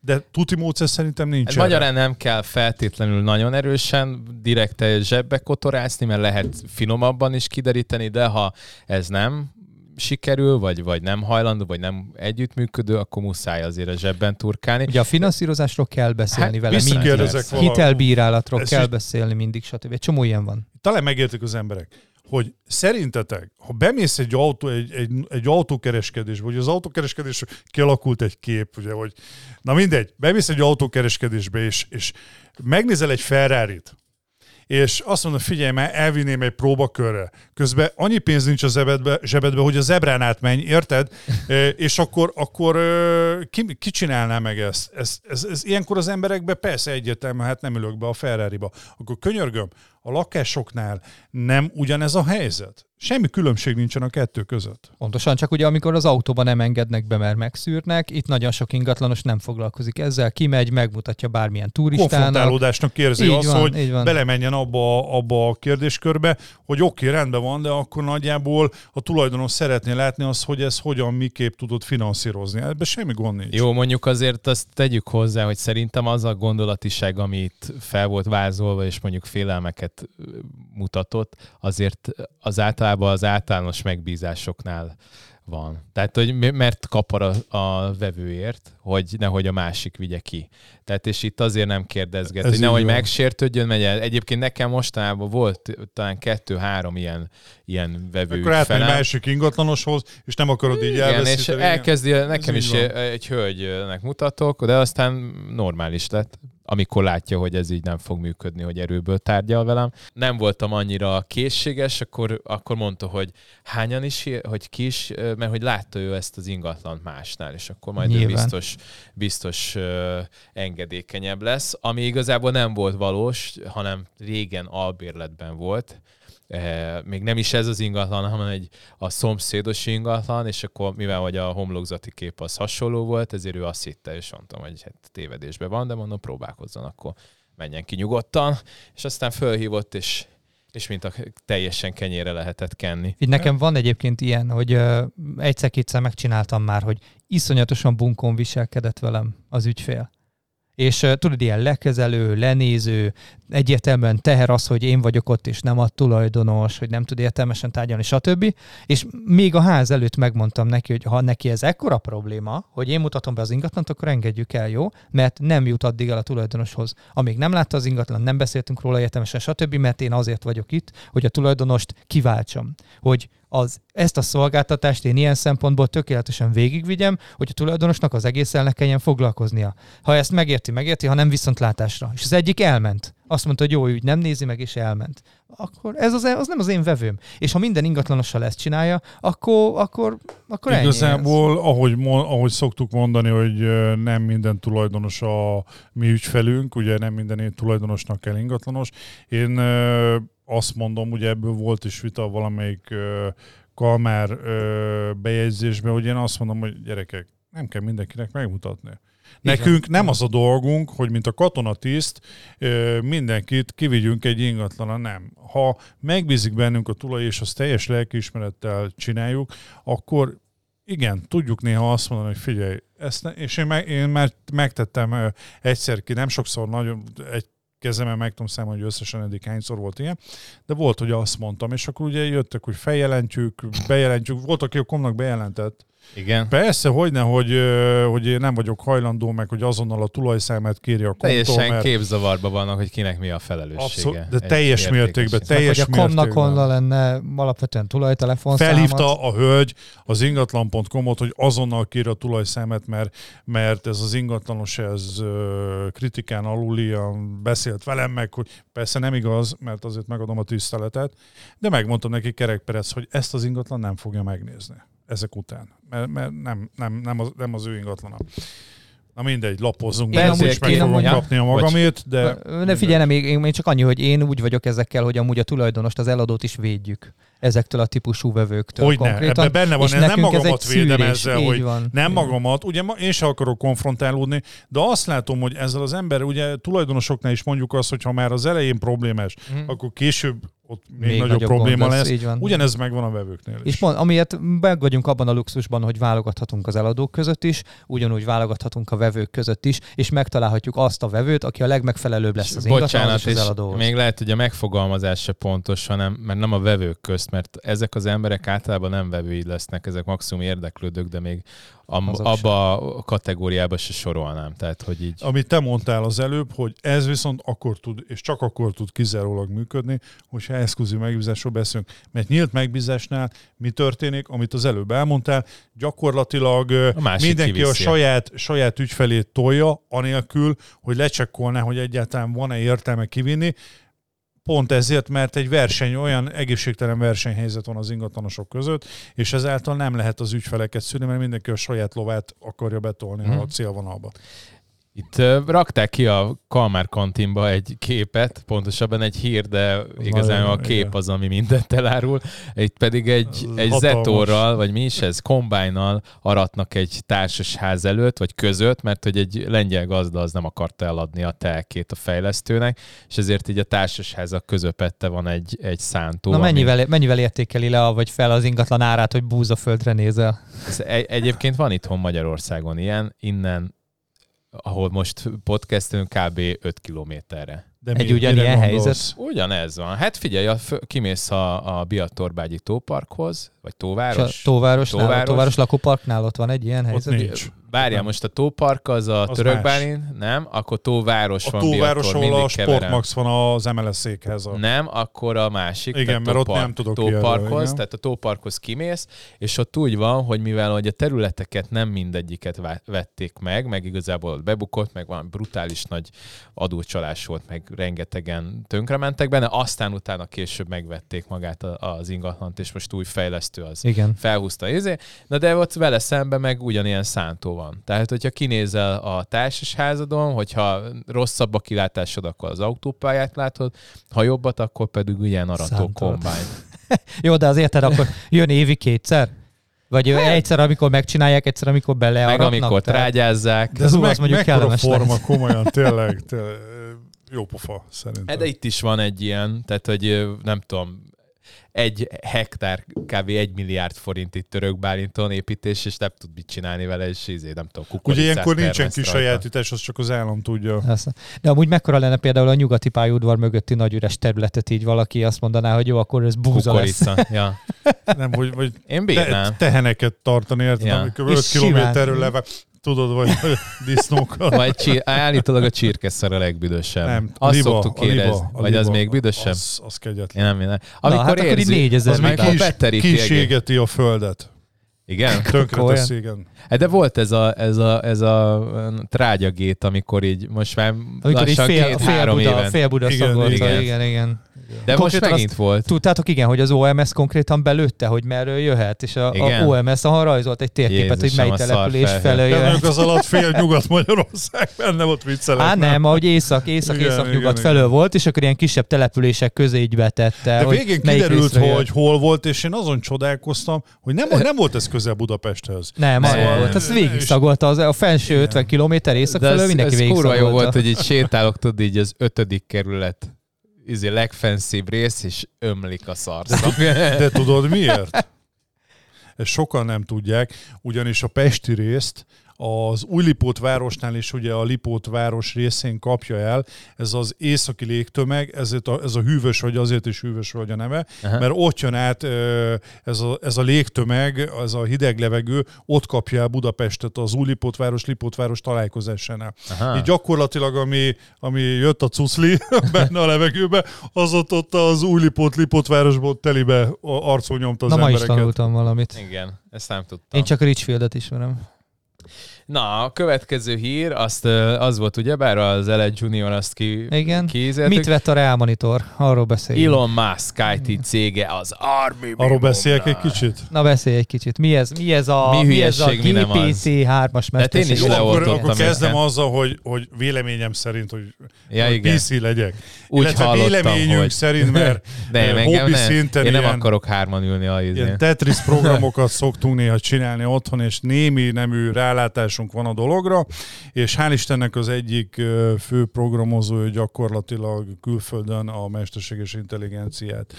De tuti módszer szerintem nincs. Erre. magyarán nem kell feltétlenül nagyon erősen direkt egy zsebbe kotorászni, mert lehet finomabban is kideríteni, de ha ez nem sikerül, vagy, vagy nem hajlandó, vagy nem együttműködő, akkor muszáj azért a zsebben turkálni. Ugye a finanszírozásról kell beszélni Hát, vele. mindig. Hitelbírálatról Ez kell is- beszélni mindig, stb. Egy csomó ilyen van. talán megértik az emberek, hogy szerintetek, ha bemész egy, autó, egy, egy, egy autókereskedésbe, hogy az autókereskedés kialakult egy kép, ugye, hogy na mindegy, bemész egy autókereskedésbe, és, és megnézel egy ferrari és azt mondom, figyelj már, elvinném egy próbakörre. Közben annyi pénz nincs a zsebedbe, zsebedbe hogy a zebrán átmenj, érted? E, és akkor, akkor ki, ki csinálná meg ezt? Ez, ez, ez, ilyenkor az emberekbe persze egyértelmű, hát nem ülök be a Ferrari-ba. Akkor könyörgöm, a lakásoknál nem ugyanez a helyzet? Semmi különbség nincsen a kettő között. Pontosan, csak ugye amikor az autóban nem engednek be, mert megszűrnek, itt nagyon sok ingatlanos nem foglalkozik ezzel, kimegy, megmutatja bármilyen turistának. Konfrontálódásnak érzi Így azt, van, hogy így van. belemenjen abba, abba a kérdéskörbe, hogy oké, okay, rendben van, de akkor nagyjából a tulajdonos szeretné látni azt, hogy ez hogyan, miképp tudod finanszírozni. Ebben semmi gond nincs. Jó, mondjuk azért azt tegyük hozzá, hogy szerintem az a gondolatiság, amit fel volt vázolva, és mondjuk félelmeket mutatott, azért az általában az általános megbízásoknál van. Tehát, hogy mert kapar a, a vevőért, hogy nehogy a másik vigye ki. Tehát, és itt azért nem kérdezget, Ez hogy nehogy van. megsértődjön, megy el. Egyébként nekem mostanában volt talán kettő-három ilyen, ilyen vevő Akkor átmegy másik ingatlanoshoz, és nem akarod így Igen, és elveszíteni. igen. elkezdi, nekem is van. egy hölgynek mutatok, de aztán normális lett, amikor látja, hogy ez így nem fog működni, hogy erőből tárgyal velem. Nem voltam annyira készséges, akkor, akkor mondta, hogy hányan is, hogy ki is, mert hogy látta ő ezt az ingatlant másnál, és akkor majd ő Nyilván. biztos, biztos ö, engedékenyebb lesz, ami igazából nem volt valós, hanem régen albérletben volt, Eh, még nem is ez az ingatlan, hanem egy a szomszédos ingatlan, és akkor mivel hogy a homlokzati kép az hasonló volt, ezért ő azt hitte, és mondtam, hogy hát tévedésben van, de mondom, próbálkozzon, akkor menjen ki nyugodtan, és aztán fölhívott, és, és mint a teljesen kenyére lehetett kenni. Így nekem van egyébként ilyen, hogy uh, egyszer-kétszer megcsináltam már, hogy iszonyatosan bunkon viselkedett velem az ügyfél. És tudod, ilyen lekezelő, lenéző, egyértelműen teher az, hogy én vagyok ott, és nem a tulajdonos, hogy nem tud értelmesen tárgyalni, stb. És még a ház előtt megmondtam neki, hogy ha neki ez ekkora probléma, hogy én mutatom be az ingatlant, akkor engedjük el, jó? Mert nem jut addig el a tulajdonoshoz. Amíg nem látta az ingatlan, nem beszéltünk róla értelmesen, stb., mert én azért vagyok itt, hogy a tulajdonost kiváltsam. Hogy az, ezt a szolgáltatást én ilyen szempontból tökéletesen végigvigyem, hogy a tulajdonosnak az egésszel ne kelljen foglalkoznia. Ha ezt megérti, megérti, ha nem viszont látásra. És az egyik elment. Azt mondta, hogy jó ügy, nem nézi meg, és elment. Akkor ez az, az nem az én vevőm. És ha minden ingatlanossal ezt csinálja, akkor, akkor, akkor. Igazából, ahogy, ahogy szoktuk mondani, hogy nem minden tulajdonos a mi ügyfelünk, ugye nem minden tulajdonosnak kell ingatlanos. Én azt mondom, ugye ebből volt is vita valamelyik ö, Kalmár ö, bejegyzésben, hogy én azt mondom, hogy gyerekek, nem kell mindenkinek megmutatni. Nekünk nem az a dolgunk, hogy mint a katonatiszt mindenkit kivigyünk egy ingatlana, nem. Ha megbízik bennünk a tulaj, és azt teljes lelkiismerettel csináljuk, akkor igen, tudjuk néha azt mondani, hogy figyelj, ezt ne, és én, meg, én már megtettem egyszer ki, nem sokszor nagyon, egy kezemen meg tudom számolni, hogy összesen eddig hányszor volt ilyen, de volt, hogy azt mondtam, és akkor ugye jöttek, hogy feljelentjük, bejelentjük, volt, aki a komnak bejelentett, Igen. Persze, hogy, ö, hogy én nem vagyok hajlandó, meg hogy azonnal a tulajszámát kéri a komtól, Teljesen mert képzavarba vannak, hogy kinek mi a felelőssége. abszolút, de teljes mértékben, teljes Vagy a komnak mértékben. honnan lenne alapvetően tulajtelefonszámot. Felhívta a hölgy az ingatlan.com-ot, hogy azonnal kér a tulajszámát, mert, mert ez az ingatlanos, ez kritikán alulian beszélt velem meg, hogy persze nem igaz, mert azért megadom a tiszteletet, de megmondtam neki Kerek Perec, hogy ezt az ingatlan nem fogja megnézni ezek után, mert, mert nem, nem, nem, az, nem az ő ingatlana. Na mindegy, lapozzunk, Én amúgy- és meg fogom amúgy- kapni a magamét, de... Ne figyelj, még, én még csak annyi, hogy én úgy vagyok ezekkel, hogy amúgy a tulajdonost, az eladót is védjük ezektől a típusú vevőktől. Hogy ne, konkrétan. ebben benne van, És én nem ez magamat egy védem szűrés, ezzel, hogy van. nem magamat, ugye én sem akarok konfrontálódni, de azt látom, hogy ezzel az ember, ugye tulajdonosoknál is mondjuk azt, hogy ha már az elején problémás, Mhm. akkor később ott még, Még nagyobb, nagyobb probléma gond lesz, így van. Ugyanez megvan a vevőknél is. És pont, amiért meg vagyunk abban a luxusban, hogy válogathatunk az eladók között is, ugyanúgy válogathatunk a vevők között is, és megtalálhatjuk azt a vevőt, aki a legmegfelelőbb lesz az ingatlanhoz Bocsánat, és az és eladóhoz. még lehet, hogy a megfogalmazás se pontos, hanem, mert nem a vevők közt, mert ezek az emberek általában nem vevői lesznek, ezek maximum érdeklődők, de még Azok abba a kategóriába se sorolnám. Tehát, hogy így... Amit te mondtál az előbb, hogy ez viszont akkor tud, és csak akkor tud kizárólag működni, hogyha exkluzív megbízásról beszélünk. Mert nyílt megbízásnál mi történik, amit az előbb elmondtál, gyakorlatilag A mindenki a kiviszi. saját, saját ügyfelét tolja, anélkül, hogy lecsekkolná, hogy egyáltalán van-e értelme kivinni. pont ezért, mert egy verseny, olyan egészségtelen versenyhelyzet van az ingatlanosok között, és ezáltal nem lehet az ügyfeleket szűrni, mert mindenki a saját lovát akarja betolni Mhm. a célvonalba. Itt rakták ki a Kalmár kantinba egy képet, pontosabban egy hír, de igazán nagyon- a kép igen. az, ami mindent elárul. Itt pedig egy, egy zetorral, vagy mi is ez, kombájnal aratnak egy társasház előtt, vagy között, mert hogy egy lengyel gazda az nem akarta eladni a telkét a fejlesztőnek, és ezért így a társasházak közepette van egy, egy szántó. Na ami- mennyivel, mennyivel értékeli le, vagy fel az ingatlan árát, hogy búzaföldre nézel? Ez egy, egyébként van itthon Magyarországon ilyen, innen ahol most podcastünk kb. 5 kilométerre. De Egy mi- ugyanilyen helyzet? Ugyanez van. Hát figyelj, a, kimész a, a Biatorbágyi tóparkhoz, vagy tóváros. Tóváros. a Tóváros lakóparknál ott van egy ilyen Ott helyzet? nincs. Várjál, most a tópark az a Az török más. Bálin, nem? Akkor tóváros A van Biator, ahol a. Sportmax van az MLS székhez. A... Nem, akkor a másik. Igen, mert ott tópark- nem tudok Tóparkhoz, igen. tehát a tóparkhoz kimész, és ott úgy van, hogy mivel hogy a területeket nem mindegyiket vették meg, meg igazából ott bebukott, meg van brutális nagy adócsalás volt, meg rengetegen tönkrementek benne, aztán utána később megvették magát a- az ingatlant, és most új fejlesztő az Igen. felhúzta izé. Na de ott vele szemben meg ugyanilyen szántó van. Tehát, hogyha kinézel a társasházadon, hogyha rosszabb a kilátásod, akkor az autópályát látod, ha jobbat, akkor pedig ilyen arató kombány. Jó, de az érted, akkor jön évi kétszer? Vagy ő egyszer, amikor megcsinálják, egyszer, amikor Meg belearatnak? amikor Tehát- trágyázzák. De ez Hú, az meg, mondjuk mekkora kellemes forma, lehet. komolyan, tényleg, tényleg jó pofa, szerintem. Hát De itt is van egy ilyen, tehát hogy nem tudom, egy hektár, kb. egy milliárd forint itt török Bálinton építés, és nem tud mit csinálni vele, és izé, nem tudom, Ugye kukoricát ilyenkor nincsen kisajátítás, az csak az állam tudja. De amúgy mekkora lenne például a nyugati pályaudvar mögötti nagy üres területet így valaki azt mondaná, hogy jó, akkor ez búza lesz. Kukorica. Ja. Nem, hogy, vagy Én te, teheneket tartani, érted, Ja. amikor És 5 simán. kilométerről leve, tudod, vagy disznókat. Vagy csí- állítólag a csirkeszar a legbüdösebb. Nem, Azt liba, szoktuk a liba, Vagy az liba, még büdösebb? Az, az Én kegyetlen. nem minden. Na, Amikor hát akkor így érzi, 4000 Az meg beteríti a földet. Igen? Tönkre Komolyan? teszi, igen. Hát De volt ez a, ez a, ez a trágyagét, amikor így most már Amikor így lassan fél, két, fél, három Buda, éven. fél Buda Igen, szagolta, igen. igen, igen. De most Konkrétan megint azt volt. Tudtátok, igen, hogy az OMS konkrétan belőtte, hogy merről jöhet, és a, Igen. a OMS ahol rajzolt egy térképet, Jézusom, hogy mely település felől De jöhet. mondjuk az alatt fél Nyugat-Magyarország benne volt viccelek. Á, nem, ahogy észak, észak, Igen, észak, igen, nyugat igen. felől volt, és akkor ilyen kisebb települések közé így betette. De hogy végén kiderült, hogy hol volt, és én azon csodálkoztam, hogy nem, nem volt ez közel Budapesthez. Nem, az Nem. volt. Ez végig szagolta az, a felső Igen. 50 km észak De felől, ez, mindenki ez végig kurva jó volt, hogy így sétálok, tudod, így az ötödik kerület izé legfenszibb rész, és ömlik a szarszak. De tudod miért? Ezt sokan nem tudják, ugyanis a Pesti részt az új Lipót városnál is ugye a Lipót város részén kapja el, ez az északi légtömeg, ezért a, ez a hűvös vagy azért is hűvös vagy a neve, Aha. mert ott jön át ez a, ez a légtömeg, ez a hideg levegő, ott kapja el Budapestet az új Lipót város, Lipót város találkozásánál. Aha. Így gyakorlatilag, ami, ami jött a cuszli benne a levegőbe, az ott, ott az új Lipót, Lipót városból telibe a- arcon nyomta az Na ma is embereket. tanultam valamit. Igen, ezt nem tudtam. Én csak Richfieldet ismerem. Na, a következő hír, azt, az volt ugyebár az LA Junior, azt ki, Igen. kiízeltük. Mit vett a Real Monitor? Arról beszéljünk. Elon Musk IT cége az Army Arról beszéljek egy kicsit? Na beszélj egy kicsit. Mi ez, mi ez a, Mi mi ez a hülyesség, mi nem az? GPT 3-as De én is mesterség? Jó, akkor, akkor kezdem őket. azzal, hogy, hogy véleményem szerint, hogy, Ja, hogy igen. PC legyek. Úgy Illetve hallottam, véleményünk hogy... szerint, mert Nem, hobbi nem. szinten Én nem ilyen- akarok hárman ülni a Tetris programokat szoktunk néha csinálni otthon, és némi nemű rálátásunk van a dologra, és hál' Istennek az egyik fő programozó gyakorlatilag külföldön a mesterséges intelligenciát,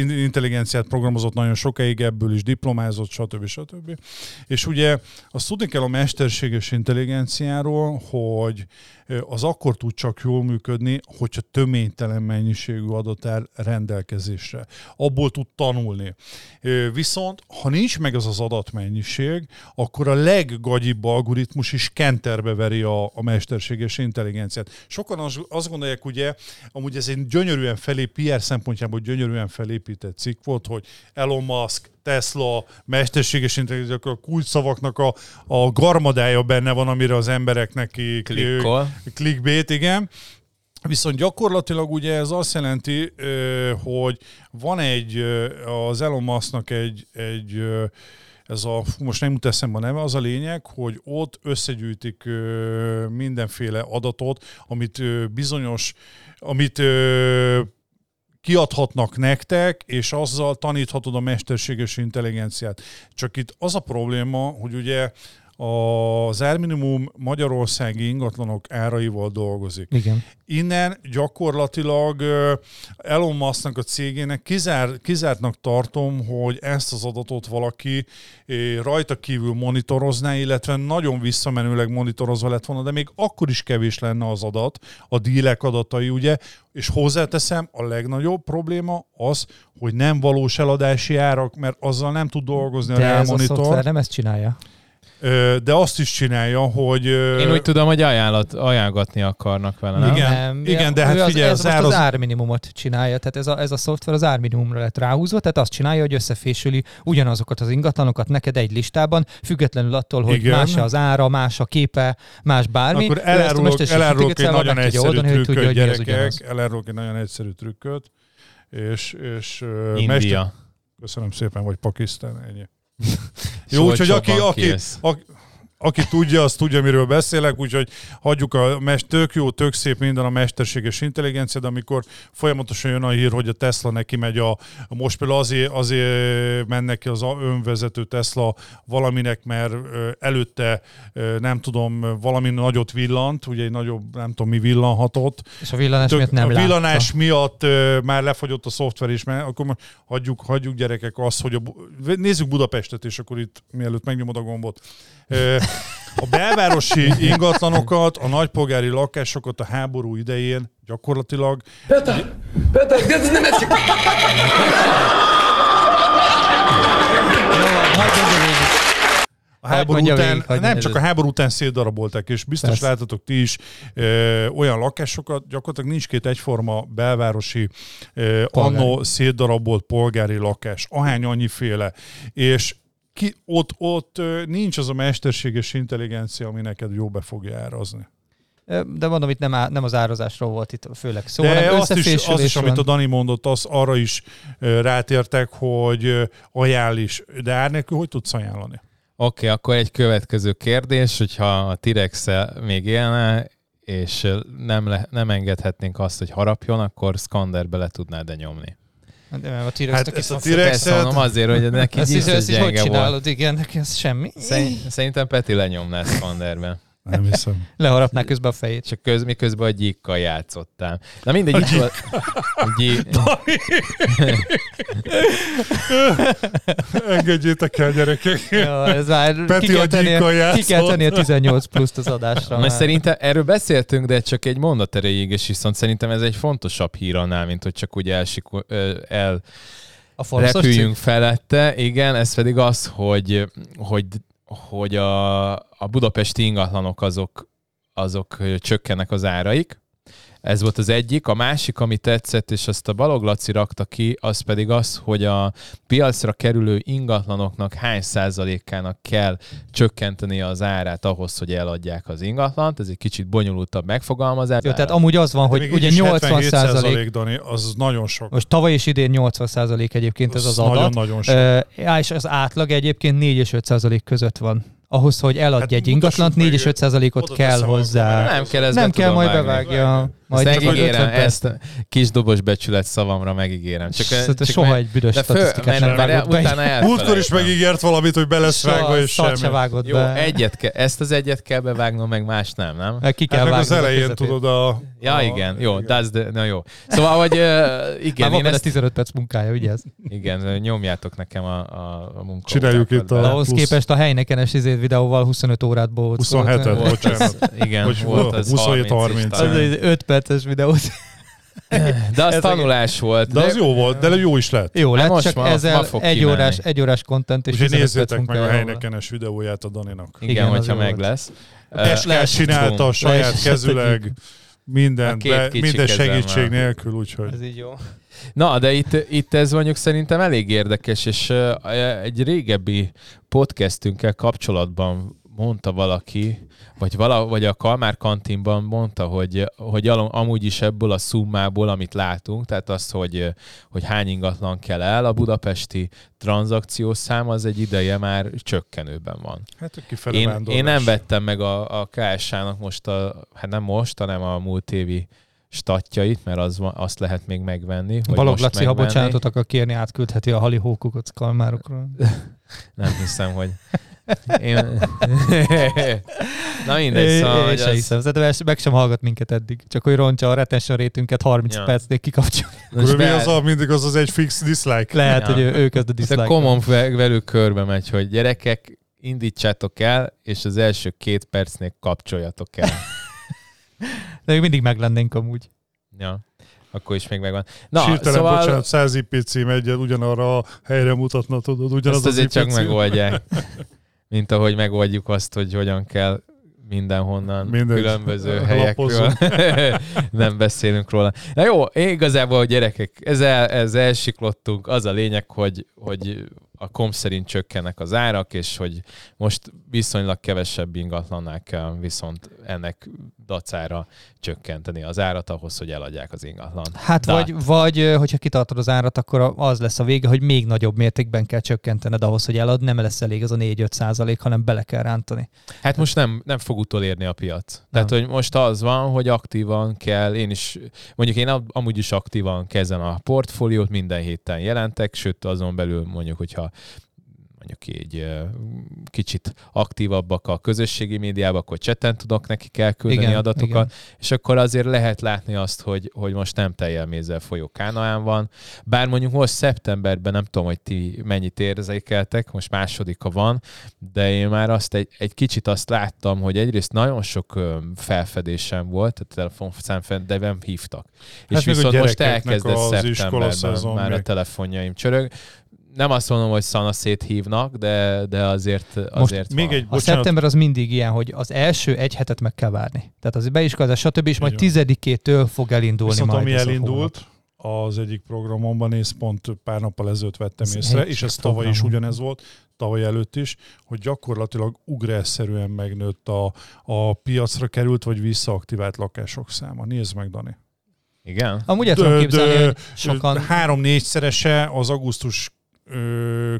intelligenciát programozott nagyon sokáig, ebből is diplomázott, stb. stb. És ugye azt tudni kell a mesterséges intelligenciáról, hogy az akkor tud csak jól működni, hogyha töménytelen mennyiségű adat áll rendelkezésre. Abból tud tanulni. Viszont, ha nincs meg az az adatmennyiség, akkor a leggagyibb algoritmus is kenterbe veri a, a mesterséges intelligenciát. Sokan az, azt gondolják, ugye, amúgy ez egy gyönyörűen felép, PR szempontjából gyönyörűen felépített cikk volt, hogy Elon Musk, Tesla, mesterséges intelligencia, a kulcsszavaknak a, a garmadája benne van, amire az emberek neki Klikkol. clickbait, igen. Viszont gyakorlatilag ugye ez azt jelenti, hogy van egy, az Elon Musknak egy, egy ez a, fú, most nem jut eszembe a neve, az a lényeg, hogy ott összegyűjtik mindenféle adatot, amit bizonyos, amit kiadhatnak nektek, és azzal taníthatod a mesterséges intelligenciát. Csak itt az a probléma, hogy ugye az Erminimum Magyarországi ingatlanok áraival dolgozik. Igen. Innen gyakorlatilag Elon Musknak a cégének kizár, kizártnak tartom, hogy ezt az adatot valaki rajta kívül monitorozná, illetve nagyon visszamenőleg monitorozva lett volna, de még akkor is kevés lenne az adat, a dílek adatai, ugye, és hozzáteszem, a legnagyobb probléma az, hogy nem valós eladási árak, mert azzal nem tud dolgozni a De ez a Real Monitor. szoftver nem ezt csinálja. De azt is csinálja, hogy... Én úgy tudom, hogy ajánlat, ajánlgatni akarnak vele, nem? Igen, nem, igen, de hát ő az, figyelj, ez az most ár az az- árminimumot csinálja, tehát ez a, ez a szoftver az árminimumra lett ráhúzva, tehát azt csinálja, hogy összefésüli ugyanazokat az ingatlanokat neked egy listában, függetlenül attól, hogy Igen. más az ára, más a képe, más bármi. Akkor elárulok, elárulok egy nagyon tudja egyszerű oldani, hogy tudja, trükköt, az gyerekek. Elárulok egy nagyon egyszerű trükköt. És, és India. Mester, köszönöm szépen, vagy Pakisztán, ennyi. jo, úgyhogy aki, aki, aki, aki tudja, az tudja, miről beszélek, úgyhogy hagyjuk a mest, tök jó, tök szép minden a mesterséges intelligencia, de amikor folyamatosan jön a hír, hogy a Tesla neki megy a, most például azért, azért mennek ki az önvezető Tesla valaminek, mert előtte nem tudom, valami nagyot villant, ugye egy nagyobb, nem tudom mi villanhatott, És a villanás miatt nem a látta. villanás miatt ö, már lefagyott a szoftver is, mert akkor hagyjuk, hagyjuk gyerekek azt, hogy a, nézzük Budapestet, és akkor itt mielőtt megnyomod a gombot. A belvárosi ingatlanokat, a nagypolgári lakásokat a háború idején gyakorlatilag... Peter! Peter, ez nem eszik! Hát a háború mondja után, végig, nem csak a háború után szétdarabolták, és biztos Persze. láttatok ti is ö, olyan lakásokat, gyakorlatilag nincs két egyforma belvárosi ö, annó szétdarabolt polgári lakás, ahány annyiféle, és ki, ott, ott nincs az a mesterséges intelligencia, ami neked jó be fogja árazni. De mondom, itt nem, á, nem az árazásról volt itt főleg szó, De hanem azt is, összefésülés az is, amit a Dani mondott, az arra is rátértek, hogy ajánl is. De ár nélkül hogy tudsz ajánlani? Oké, okay, akkor egy következő kérdés, hogyha a t még élne, és nem, le, nem engedhetnénk azt, hogy harapjon, akkor Skanderbe le tudnád-e nyomni? De mert a T-Rex Hát hát ezt a mondom azért, hogy neki ezt, is, ezt is hogy csinálod, igen, neki ez semmi. Szerint- Szerintem Peti lenyomná Skanderbe. Nem hiszem. Leharapná közben a fejét. Csak köz, miközben a gyíkkal játszottál. Na mindegy, itt volt. a gyí- Engedjétek el, gyerekek. Ja, ez már Peti ki, kell a tenni, ki kell tenni a 18 pluszt az adásra. Mert szerintem erről beszéltünk, de csak egy mondat erejéig, és viszont szerintem ez egy fontosabb hír annál, mint hogy csak úgy elsiku, ö, el a repüljünk cikk? felette. Igen, ez pedig az, hogy, hogy, hogy a, a budapesti ingatlanok azok, azok csökkennek az áraik. Ez volt az egyik. A másik, ami tetszett, és azt a Balog Laci rakta ki, az pedig az, hogy a piacra kerülő ingatlanoknak hány százalékának kell csökkenteni az árát ahhoz, hogy eladják az ingatlant. Ez egy kicsit bonyolultabb megfogalmazás. Jó, tehát amúgy az van, hogy Még ugye így is 80 százalék, 77%, Dani, az nagyon sok. most tavaly és idén 80 százalék egyébként ez az adat. Nagyon-nagyon sok. Ja, és az átlag egyébként 4 és 5 százalék között van. Ahhoz, hogy eladj Hát egy ingatlant, meg, 4 és 5 százalékot kell hozzá. nem kell, ezt Nem kell, majd bevágja. Majd Ezt megígérem, 50 perc. ezt a kis dobos becsület szavamra megígérem. Csak, Csak csak soha meg- egy büdös de föl, statisztikát nem vágott be. Múltkor is megígért valamit, hogy be lesz vágva, és se semmi. vágott Jó, be. egyet ke- ezt az egyet kell bevágnom, meg más nem, nem? Ki kell Hát meg az a elején közepét. tudod a... Ja, a, igen, jó, that's the, na jó. Szóval, hogy uh, igen, Már van ezt, 15 perc munkája, ugye ez? igen, nyomjátok nekem a, a, a munka. Csináljuk itt a- ahhoz képest a helynekenes izét videóval 25 órát bohóckolt. 27-et, Volt bocsánat. igen, Hogy volt az 27-30. 30 is Az talán. egy 5 perces videót. De az Ez tanulás volt. De az jó volt, de jó is lett. Jó, Hát lett, most csak ma- ma ezzel fog egy kimenni. órás, egy órás content és Úgyhogy 15 perc nézzétek meg a helynekenes videóját a Daninak. Igen, Igen, hogyha meg volt. lesz. Lehet, csinálta a saját is kezüleg, minden, A két be, minden segítség nélkül, úgyhogy... Ez így jó. Na, de itt, itt ez mondjuk szerintem elég érdekes, és egy régebbi podcastünkkel kapcsolatban mondta valaki, vagy, vala, vagy a Kalmár kantinban mondta, hogy, hogy amúgy is ebből a szummából, amit látunk, tehát az, hogy, hogy hány ingatlan kell el, a budapesti tranzakciós szám az egy ideje már csökkenőben van. Hát Én, vándorlás. én nem vettem meg a, a KSH-nak most, a, hát nem most, hanem a múlt évi statjait, mert az, azt lehet még megvenni. Balog Laci, ha megvenni. bocsánatot akar kérni, átküldheti a halihókukat kalmárokról. Nem hiszem, hogy... Én... Na mindegy, Én, szóval, én hogy se az... hiszem. Szerintem meg sem hallgat minket eddig. Csak hogy roncsa a retention rétünket 30 Ja. percnél kikapcsol. Most mi be- az a, mindig az az egy fix dislike. Lehet, Ja. hogy ő, ő kezd a dislike common ve- velük körbe megy, hogy gyerekek, indítsátok el, és az első két percnél kapcsoljatok el. De még mindig meglennénk amúgy. ja. Akkor is még megvan. Na, Sírtelen, szóval bocsánat, 100 IP cím egyet ugyanarra a helyre mutatna, tudod, ugyanaz ezt az azért IP csak cím. megoldják. Mint ahogy megoldjuk azt, hogy hogyan kell mindenhonnan, Mindegy. különböző helyekről. Nem beszélünk róla. Na jó, igazából, gyerekek, ezzel, ezzel elsiklottunk. Az a lényeg, hogy, hogy a kom szerint csökkennek az árak, és hogy most viszonylag kevesebb ingatlannál kell viszont ennek dacára csökkenteni az árat ahhoz, hogy eladják az ingatlant. Hát De- vagy, vagy, hogyha kitartod az árat, akkor az lesz a vége, hogy még nagyobb mértékben kell csökkentened ahhoz, hogy elad. Nem lesz elég az a 4-5 százalék, hanem bele kell rántani. Hát most nem, nem fog utolérni a piac. Tehát, hogy most az van, hogy aktívan kell, én is, mondjuk én am- amúgy is aktívan kezdem a portfóliót, minden héten jelentek, sőt azon belül mondjuk, hogyha mondjuk így kicsit aktívabbak a közösségi médiában, akkor cseten tudok nekik elküldeni Igen, adatokat, igen. és akkor azért lehet látni azt, hogy, hogy most nem teljel mézzel folyó Kánaán van, bár mondjuk most szeptemberben nem tudom, hogy ti mennyit érzékeltek, most másodika van, de én már azt egy, egy kicsit azt láttam, hogy egyrészt nagyon sok felfedésem volt, a telefonszám fel, de nem hívtak. Hát és viszont most elkezdett szeptemberben már a telefonjaim csörög. Nem azt mondom, hogy szanaszét hívnak, de, de azért, azért Most még van. egy, A bocsánat, szeptember az mindig ilyen, hogy az első egy hetet meg kell várni. Tehát az beiskolázás, stb. és majd van. tizedikétől fog elindulni Viszont majd ami ez a elindult, az egyik programomban, és pont pár nappal ezelőtt vettem Ez észre, és ez tavaly is ugyanez volt, tavaly előtt is, hogy gyakorlatilag ugrásszerűen megnőtt a, a piacra került, vagy visszaaktivált lakások száma. Nézd meg, Dani. Igen? Amúgy el tudom képzelni, hogy sokan... Három-négyszerese az augusztus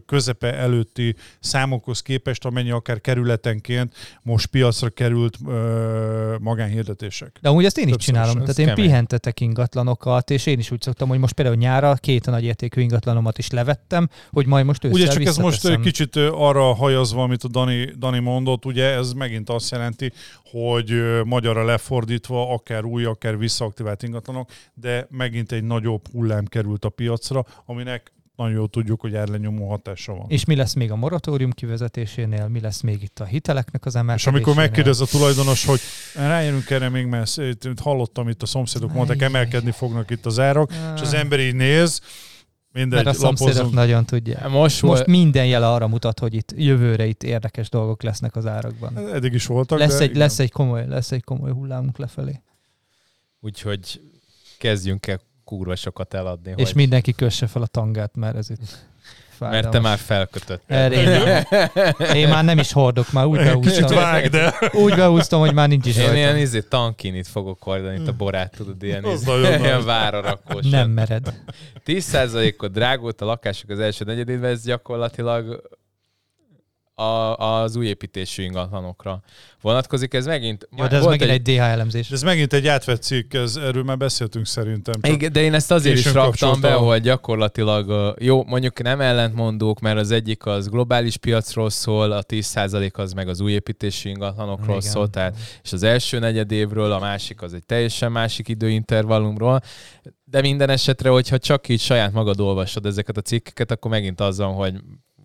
közepe előtti számokhoz képest, amennyi akár kerületenként most piacra került ö, magánhirdetések. De amúgy ezt én is Többször csinálom. is, Tehát ez én kemény. pihentetek ingatlanokat, és én is úgy szoktam, hogy most például nyára két nagy értékű ingatlanomat is levettem, hogy majd most ősszel Ugye csak ez most kicsit arra hajazva, amit a Dani, Dani mondott, ugye ez megint azt jelenti, hogy magyarra lefordítva akár új, akár visszaaktivált ingatlanok, de megint egy nagyobb hullám került a piacra, aminek nagyon jól tudjuk, hogy árlenyomó hatása van. És mi lesz még a moratórium kivezetésénél, mi lesz még itt a hiteleknek az És emelkedésénél. amikor megkérdez a tulajdonos, hogy rájönünk erre még, mert itt hallottam itt a szomszédok mondták, emelkedni fognak itt az árak, és az ember így néz, mindegy, Mert a szomszédok nagyon tudják. Most, Most volt, minden jele arra mutat, hogy itt jövőre itt érdekes dolgok lesznek az árakban. Eddig is voltak, Lesz de egy, igen. lesz, egy komoly, lesz egy komoly hullámunk lefelé. úgyhogy kezdjünk el kurva sokat eladni. És hogy, mindenki kösse fel a tangát, mert ez itt fájdalmas. Mert te már felkötötted. Erre én, én már nem is hordok, már úgy Kicsit vág, de Úgy behúztam, hogy már nincs is Én rajta. ilyen izé, tankinit fogok hordani, itt a borát, tudod, ilyen, Az izé, ilyen nagy. vára rakós. Nem mered. 10%-ot drágult a lakások az első negyedévben, ez gyakorlatilag a, az új építésű ingatlanokra vonatkozik. Ez megint... Jó, de ez volt megint egy DH elemzés. Ez megint egy átvett cikk, ez, erről már beszéltünk szerintem. Igen, de én ezt azért is raktam be, hogy gyakorlatilag jó, mondjuk nem ellentmondók, mert az egyik az globális piacról szól, a 10% az meg az új építési ingatlanokról Igen. szól, tehát és az első negyed évről, a másik az egy teljesen másik időintervallumról, de minden esetre, hogyha csak így saját magad olvasod ezeket a cikkeket, akkor megint az van, hogy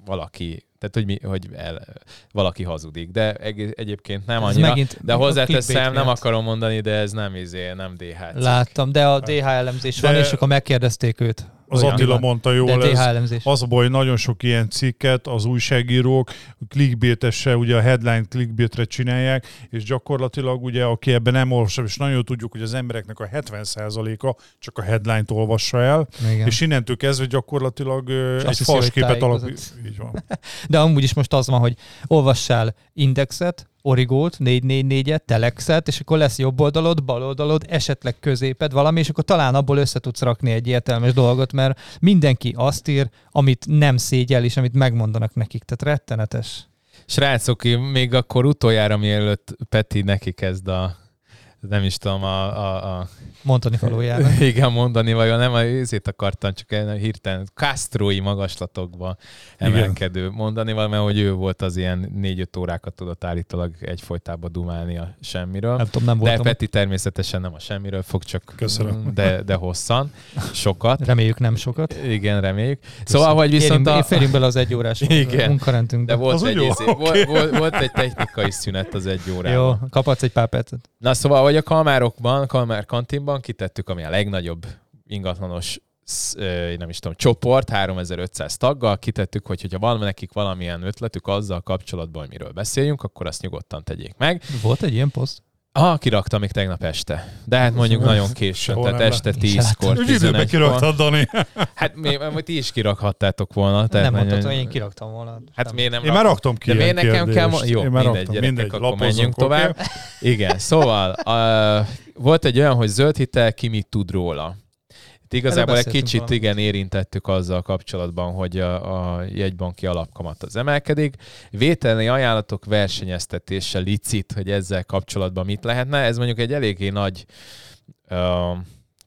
valaki, tehát hogy, mi, hogy el, valaki hazudik, de egy, egyébként nem Ez annyira. megint De hozzáteszem, nem akarom mondani, de ez nem izé, nem DH cikk. Láttam, de a DH elemzés De- van, és akkor megkérdezték őt, az Olyan. Attila mondta jól, ez, az a baj, hogy nagyon sok ilyen cikket az újságírók clickbaitesse, ugye a headline clickbaitre csinálják, és gyakorlatilag ugye, aki ebben nem olvassa, és nagyon tudjuk, hogy az embereknek a 70%-a csak a headline-t olvassa el, Igen. és innentől kezdve gyakorlatilag És egy falsképet van. De amúgy is most az van, hogy olvassál indexet, origót, 444-et, telexet, és akkor lesz jobb oldalod, bal oldalod, esetleg középed valami, és akkor talán abból össze tudsz rakni egy értelmes dolgot, mert mindenki azt ír, amit nem szégyel, és amit megmondanak nekik. Tehát rettenetes. Srácok, még akkor utoljára, mielőtt Peti neki kezd a nem is tudom, a, a, a Mondani valójában. igen, mondani, vagy nem, ezért akartam csak egy hirtelen Castrói magaslatokba Igen. emelkedő mondani, mert hogy ő volt az ilyen négy-öt órákat tudott állítólag egyfolytában dumálni a semmiről. Nem tudom, nem De voltam. Peti természetesen nem a semmiről fog, csak Köszönöm. De, de hosszan, sokat. Reméljük nem sokat. Igen, reméljük. Szóval, hogy viszont Érjünk, a... férjünk bele az egy órás Igen. munkarendünkbe. De volt Az egy, jó, izé, oké. volt, volt, volt egy technikai szünet az egy órában. Jó, kaphatsz egy pár percet. Na szóval, hogy a Kalmárokban, Kalmár kantinban kitettük, ami a legnagyobb ingatlanos nem is tudom, csoport, 3500 taggal, kitettük, hogy hogyha van nekik valamilyen ötletük azzal kapcsolatban, hogy miről beszéljünk, akkor azt nyugodtan tegyék meg. Volt egy ilyen poszt? Ah, kiraktam még tegnap este. De hát mondjuk nagyon későn, tehát este Én se 10-kor, Úgy időben 11-kor. kiraktad, Dani. Hát mi, mi, ti is kirakhattátok volna. Tehát nem mondtad, hogy én kiraktam volna. Hát Nem. miért nem Én már raktam ki De miért nekem kell... Jó, Én már mindegy, raktam, gyerekek, mindegy, akkor menjünk tovább. Igen, szóval uh, volt egy olyan, hogy zöld hitel, ki mit tud róla. Itt igazából egy kicsit valamit. igen érintettük azzal kapcsolatban, hogy a, a jegybanki alapkamat az emelkedik. Vételni ajánlatok versenyeztetése licit, hogy ezzel kapcsolatban mit lehetne. Ez mondjuk egy eléggé nagy uh,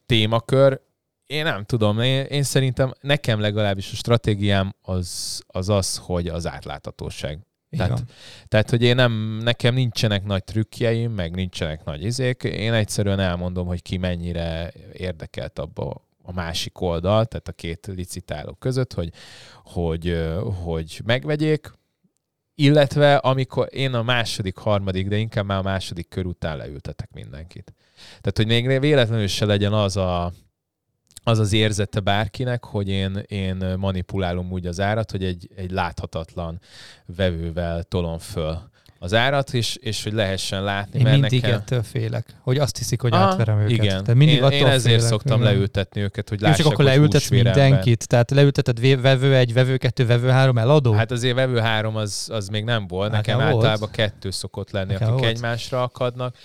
témakör. Én nem tudom, én, én szerintem nekem legalábbis a stratégiám az az, az hogy az átláthatóság. Tehát-. Tehát, hogy én nem, nekem nincsenek nagy trükkjeim, meg nincsenek nagy izék. Én egyszerűen elmondom, hogy ki mennyire érdekelt abba a másik oldal, tehát a két licitáló között, hogy, hogy, hogy megvegyék, illetve amikor én a második, harmadik, de inkább már a második kör után leültetek mindenkit. Tehát, hogy még véletlenül se legyen az a, az az érzete bárkinek, hogy én, én manipulálom úgy az árat, hogy egy, egy láthatatlan vevővel tolom föl az árat, és, és hogy lehessen látni. Én mert mindig nekem... ettől félek, hogy azt hiszik, hogy Aha, átverem őket. Igen, Tehát mindig én, attól én ezért félek, szoktam igen. leültetni őket, hogy Jó, lássák, csak akkor leültetsz mindenkit, tehát leülteted vevő egy, vevő kettő, vevő három eladó? Hát azért vevő három az, az még nem volt. Nekem Nekem volt. általában kettő szokott lenni, Nekem akik volt. egymásra akadnak.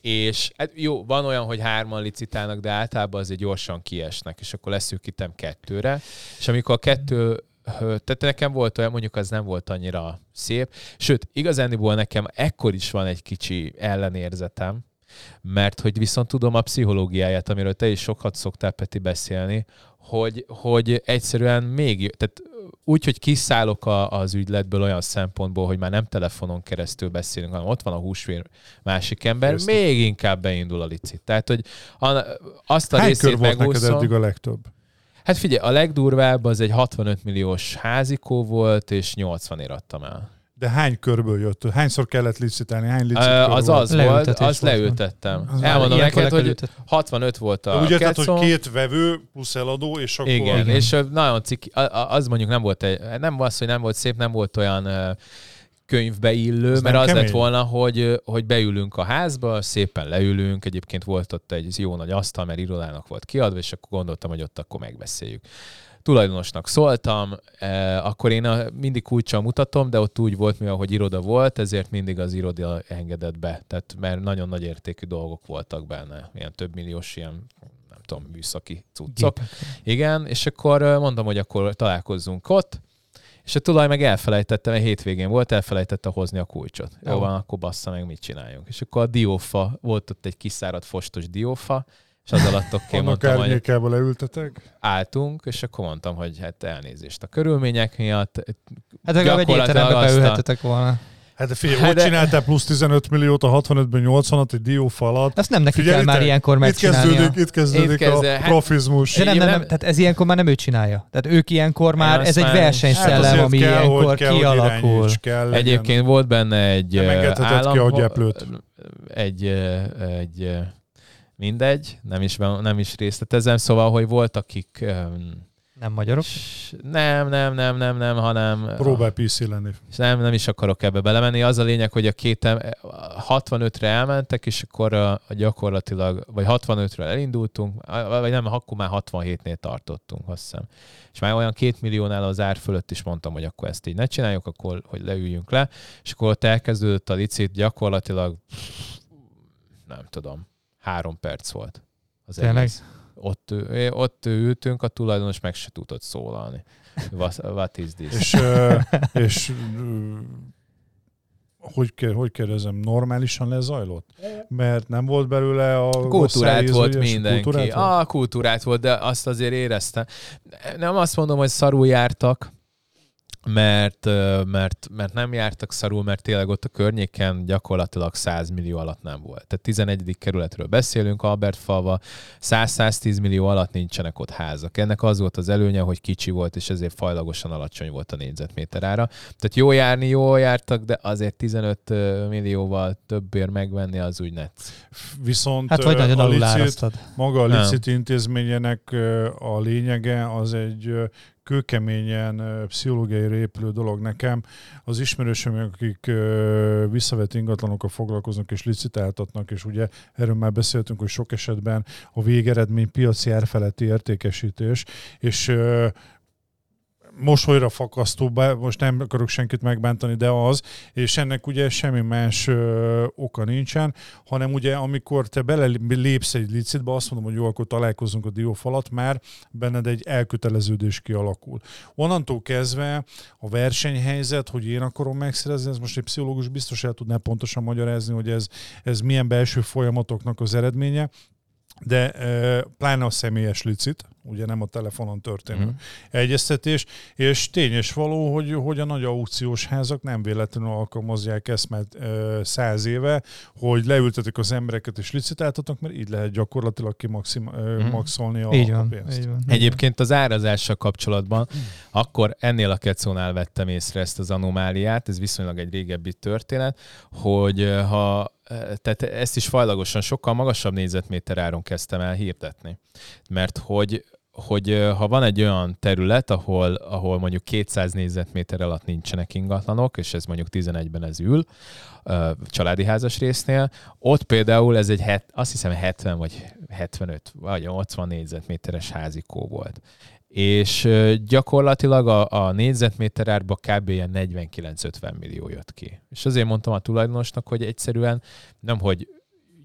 És hát jó, van olyan, hogy hárman licitálnak, de általában azért gyorsan kiesnek, és akkor leszűkítem kettőre. És amikor a kettő tehát nekem volt olyan, mondjuk az nem volt annyira szép. Sőt, igazániból nekem ekkor is van egy kicsi ellenérzetem, mert hogy viszont tudom a pszichológiáját, amiről te is sokat szoktál, Peti, beszélni, hogy, hogy egyszerűen még, tehát úgy, hogy kiszállok a, az ügyletből olyan szempontból, hogy már nem telefonon keresztül beszélünk, hanem ott van a húsvér másik ember, Köztük. még inkább beindul a licit. Tehát, hogy a, azt a Hány részét kör volt neked megúszom. eddig a legtöbb? Hát figyelj, a legdurvább az egy 65 milliós házikó volt, és 80 ér adtam el. De hány körből jött? Hányszor kellett licitálni? Hány licit Ö, az volt? az volt, azt leültettem. Az Elmondom neked, hogy ültetni. 65 volt a Ugye, tehát, hogy két vevő plusz eladó, és akkor... Igen, Igen. és nagyon ciki, az mondjuk nem volt, egy, nem az, hogy nem volt szép, nem volt olyan könyvbe illő, Az mert az kemény? lett volna, hogy, hogy beülünk a házba, szépen leülünk, egyébként volt ott egy jó nagy asztal, mert irodának volt kiadva, és akkor gondoltam, hogy ott akkor megbeszéljük. Tulajdonosnak szóltam, eh, akkor én a, mindig kulcsal mutatom, de ott úgy volt, mivel hogy iroda volt, ezért mindig az iroda engedett be. Tehát mert nagyon nagy értékű dolgok voltak benne, ilyen több milliós, ilyen nem tudom, műszaki cuccok. Gépek. Igen, és akkor mondom, hogy akkor találkozzunk ott, és a tulaj meg elfelejtette, mert hétvégén volt, elfelejtette hozni a kulcsot. Jó, Jó. van, akkor bassza meg, mit csináljunk. És akkor a diófa, volt ott egy kiszáradt fostos diófa, és az alatt oké, Annak mondtam, hogy árnyékába leültetek? álltunk, és akkor mondtam, hogy hát elnézést a körülmények miatt. Hát legalább egy étterembe beülhetetek volna. Hát de figyelj, Hát hogy de- csináltál plusz 15 milliót a 65-ben 80-at egy diófa alatt? Ezt nem neki Figyelj, kell már ilyenkor Itt megcsinálnia. kezdődik, itt kezdődik Itt kezd- a hát- profizmus. De nem, nem, Nem- tehát ez ilyenkor már nem ő csinálja. Tehát ők ilyenkor már, ez egy Hát versenyszellem, azért ami kell, ilyenkor kell, kialakul. kell. Egyébként volt benne egy engedheted ki állam... agyeplőt. Egy, egy mindegy, nem is, nem is részletezem, szóval, hogy volt, akik Nem magyarok? S- Nem, nem, nem, nem, nem, hanem... Próbál PC lenni. És nem, nem is akarok ebbe belemenni. Az a lényeg, hogy a két em- 65-re elmentek, és akkor a, a gyakorlatilag, vagy 65-ről elindultunk, vagy nem, akkor már 67-nél tartottunk, azt hiszem. És már olyan két milliónál az ár fölött is mondtam, hogy akkor ezt így ne csináljuk, akkor hogy leüljünk le, és akkor ott elkezdődött a licit, gyakorlatilag nem tudom, három perc volt. Az Tényleg? egész. Ott, ott ültünk, a tulajdonos meg se tudott szólalni. What, what is this? És, és hogy, ke- hogy kérdezem, normálisan lezajlott? Mert nem volt belőle a Kultúrát elhízó, volt mindenki. kultúrát volt? Ah, kultúrát volt, de azt azért érezte. Nem azt mondom, hogy szarul jártak, mert, mert, mert nem jártak szarul, mert tényleg ott a környéken gyakorlatilag 100 millió alatt nem volt. Tehát 11. kerületről beszélünk, Albertfalva, 100-110 millió alatt nincsenek ott házak. Ennek az volt az előnye, hogy kicsi volt, és ezért fajlagosan alacsony volt a négyzetméter ára. Tehát jó járni, jól jártak, de azért 15 millióval többért megvenni az úgy net. Viszont Hát vagy nagyon a licit, maga a licit intézményének a lényege az egy kőkeményen pszichológiai épülő dolog nekem. Az ismerősöm, akik visszavett ingatlanokkal foglalkoznak és licitáltatnak, és ugye erről már beszéltünk, hogy sok esetben a végeredmény piaci árfeletti értékesítés, és mosolyra fakasztó, bár most nem akarok senkit megbántani, de az, és ennek ugye semmi más ö, oka nincsen, hanem ugye amikor te belelépsz egy licitbe, azt mondom, hogy jó, akkor találkozunk a diófalat, már benned egy elköteleződés kialakul. Onnantól kezdve a versenyhelyzet, hogy én akarom megszerezni, ez most egy pszichológus biztos el tudná pontosan magyarázni, hogy ez, ez milyen belső folyamatoknak az eredménye, de e, pláne a személyes licit, ugye nem a telefonon történő mm. egyeztetés, és tény és való, hogy, hogy a nagy aukciós házak nem véletlenül alkalmazzák ezt már száz éve, hogy leültetik az embereket és licitáltatnak, mert így lehet gyakorlatilag kimaxim, e, Mhm. maxolni a, Így a van, pénzt. így van. Egyébként az árazással kapcsolatban, akkor ennél a kecónál vettem észre ezt az anomáliát, ez viszonylag egy régebbi történet, hogy ha eh, tehát ezt is fajlagosan sokkal magasabb négyzetméter áron kezdtem el hirdetni. Mert hogy hogy ha van egy olyan terület, ahol, ahol mondjuk 200 négyzetméter alatt nincsenek ingatlanok, és ez mondjuk 11-ben ez ül, családi házas résznél, ott például ez egy, het, azt hiszem 70 vagy 75 vagy 80 négyzetméteres házikó volt. És gyakorlatilag a, a négyzetméter árba kb. ilyen 49-50 millió jött ki. És azért mondtam a tulajdonosnak, hogy egyszerűen nem, hogy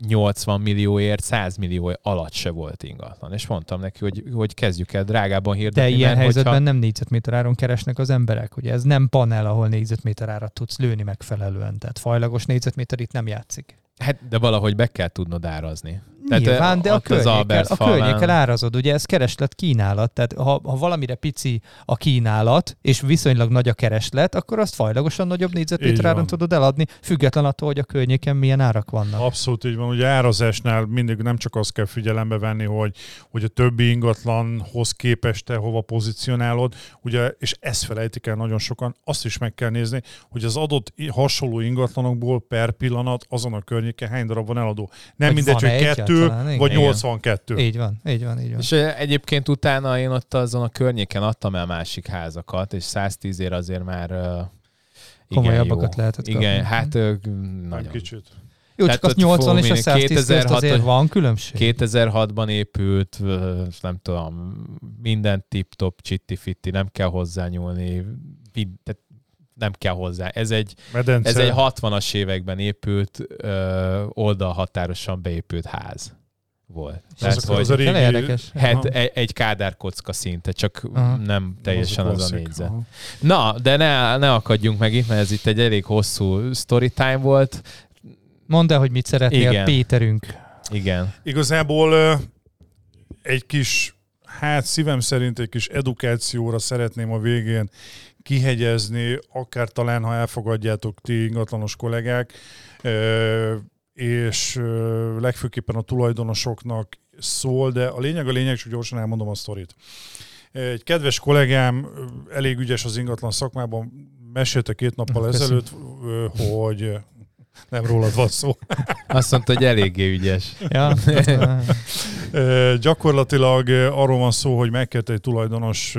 80 millióért, 100 millió alatt se volt ingatlan. És mondtam neki, hogy, hogy kezdjük el drágában De hirdetni. ilyen mert helyzetben hogyha- nem négyzetméter áron keresnek az emberek. Ugye ez nem panel, ahol négyzetméter árat tudsz lőni megfelelően. Tehát fajlagos négyzetméter itt nem játszik. Hát, de valahogy be kell tudnod árazni. Tehát, Nyilván, de a környékkel, a környékkel árazod, ugye ez kereslet kínálat, tehát ha, ha valamire pici a kínálat, és viszonylag nagy a kereslet, akkor azt fajlagosan nagyobb Így négyzetméter áron van. tudod eladni, független attól, hogy a környéken milyen árak vannak. Abszolút így van. Ugye árazásnál mindig nem csak azt kell figyelembe venni, hogy, hogy a többi ingatlanhoz képest te hova pozícionálod, ugye, és ezt felejtik el nagyon sokan, azt is meg kell nézni, hogy az adott hasonló ingatlanokból per pillanat azon a környéken hány darab van eladó. Nem Vagy mindegy, hogy van-e igen. vagy Igen. 82. Így van, így van, így van. És egyébként utána én ott azon a környéken adtam el másik házakat, és 110 ér azért már igen Komolyabbakat jó. lehetett kapni. Igen, hát ö, Nem nagyon. kicsit. Jó, csak az ott 80 és a fú, 110 között 2006 azért van különbség. 2006-ban épült, nem tudom, minden tip-top, csitti-fitti, nem kell hozzányúlni, tehát nem kell hozzá. Ez egy, Medence. ez egy 60-as években épült, ö, oldalhatárosan beépült ház volt. Tehát, Azok- hogy az a régi... Érdekes. het, Aha. egy, egy kádárkocka szinte, csak Aha. nem teljesen az a klasszik, négyzet. aha. Na, de ne, ne akadjunk meg itt, mert ez itt egy elég hosszú story time volt. Mondd el, hogy mit szeretnél, Igen. Péterünk. Igen. Igazából egy kis, hát szívem szerint egy kis edukációra szeretném a végén kihegyezni, akár talán, ha elfogadjátok ti ingatlanos kollégák, és legfőképpen a tulajdonosoknak szól, de a lényeg a lényeg, csak gyorsan elmondom a sztorit. Egy kedves kollégám, elég ügyes az ingatlan szakmában, mesélte két nappal Köszönöm. ezelőtt, hogy Nem rólad van szó. Azt mondta, hogy eléggé ügyes. Ja. Gyakorlatilag arról van szó, hogy megkérte egy tulajdonos,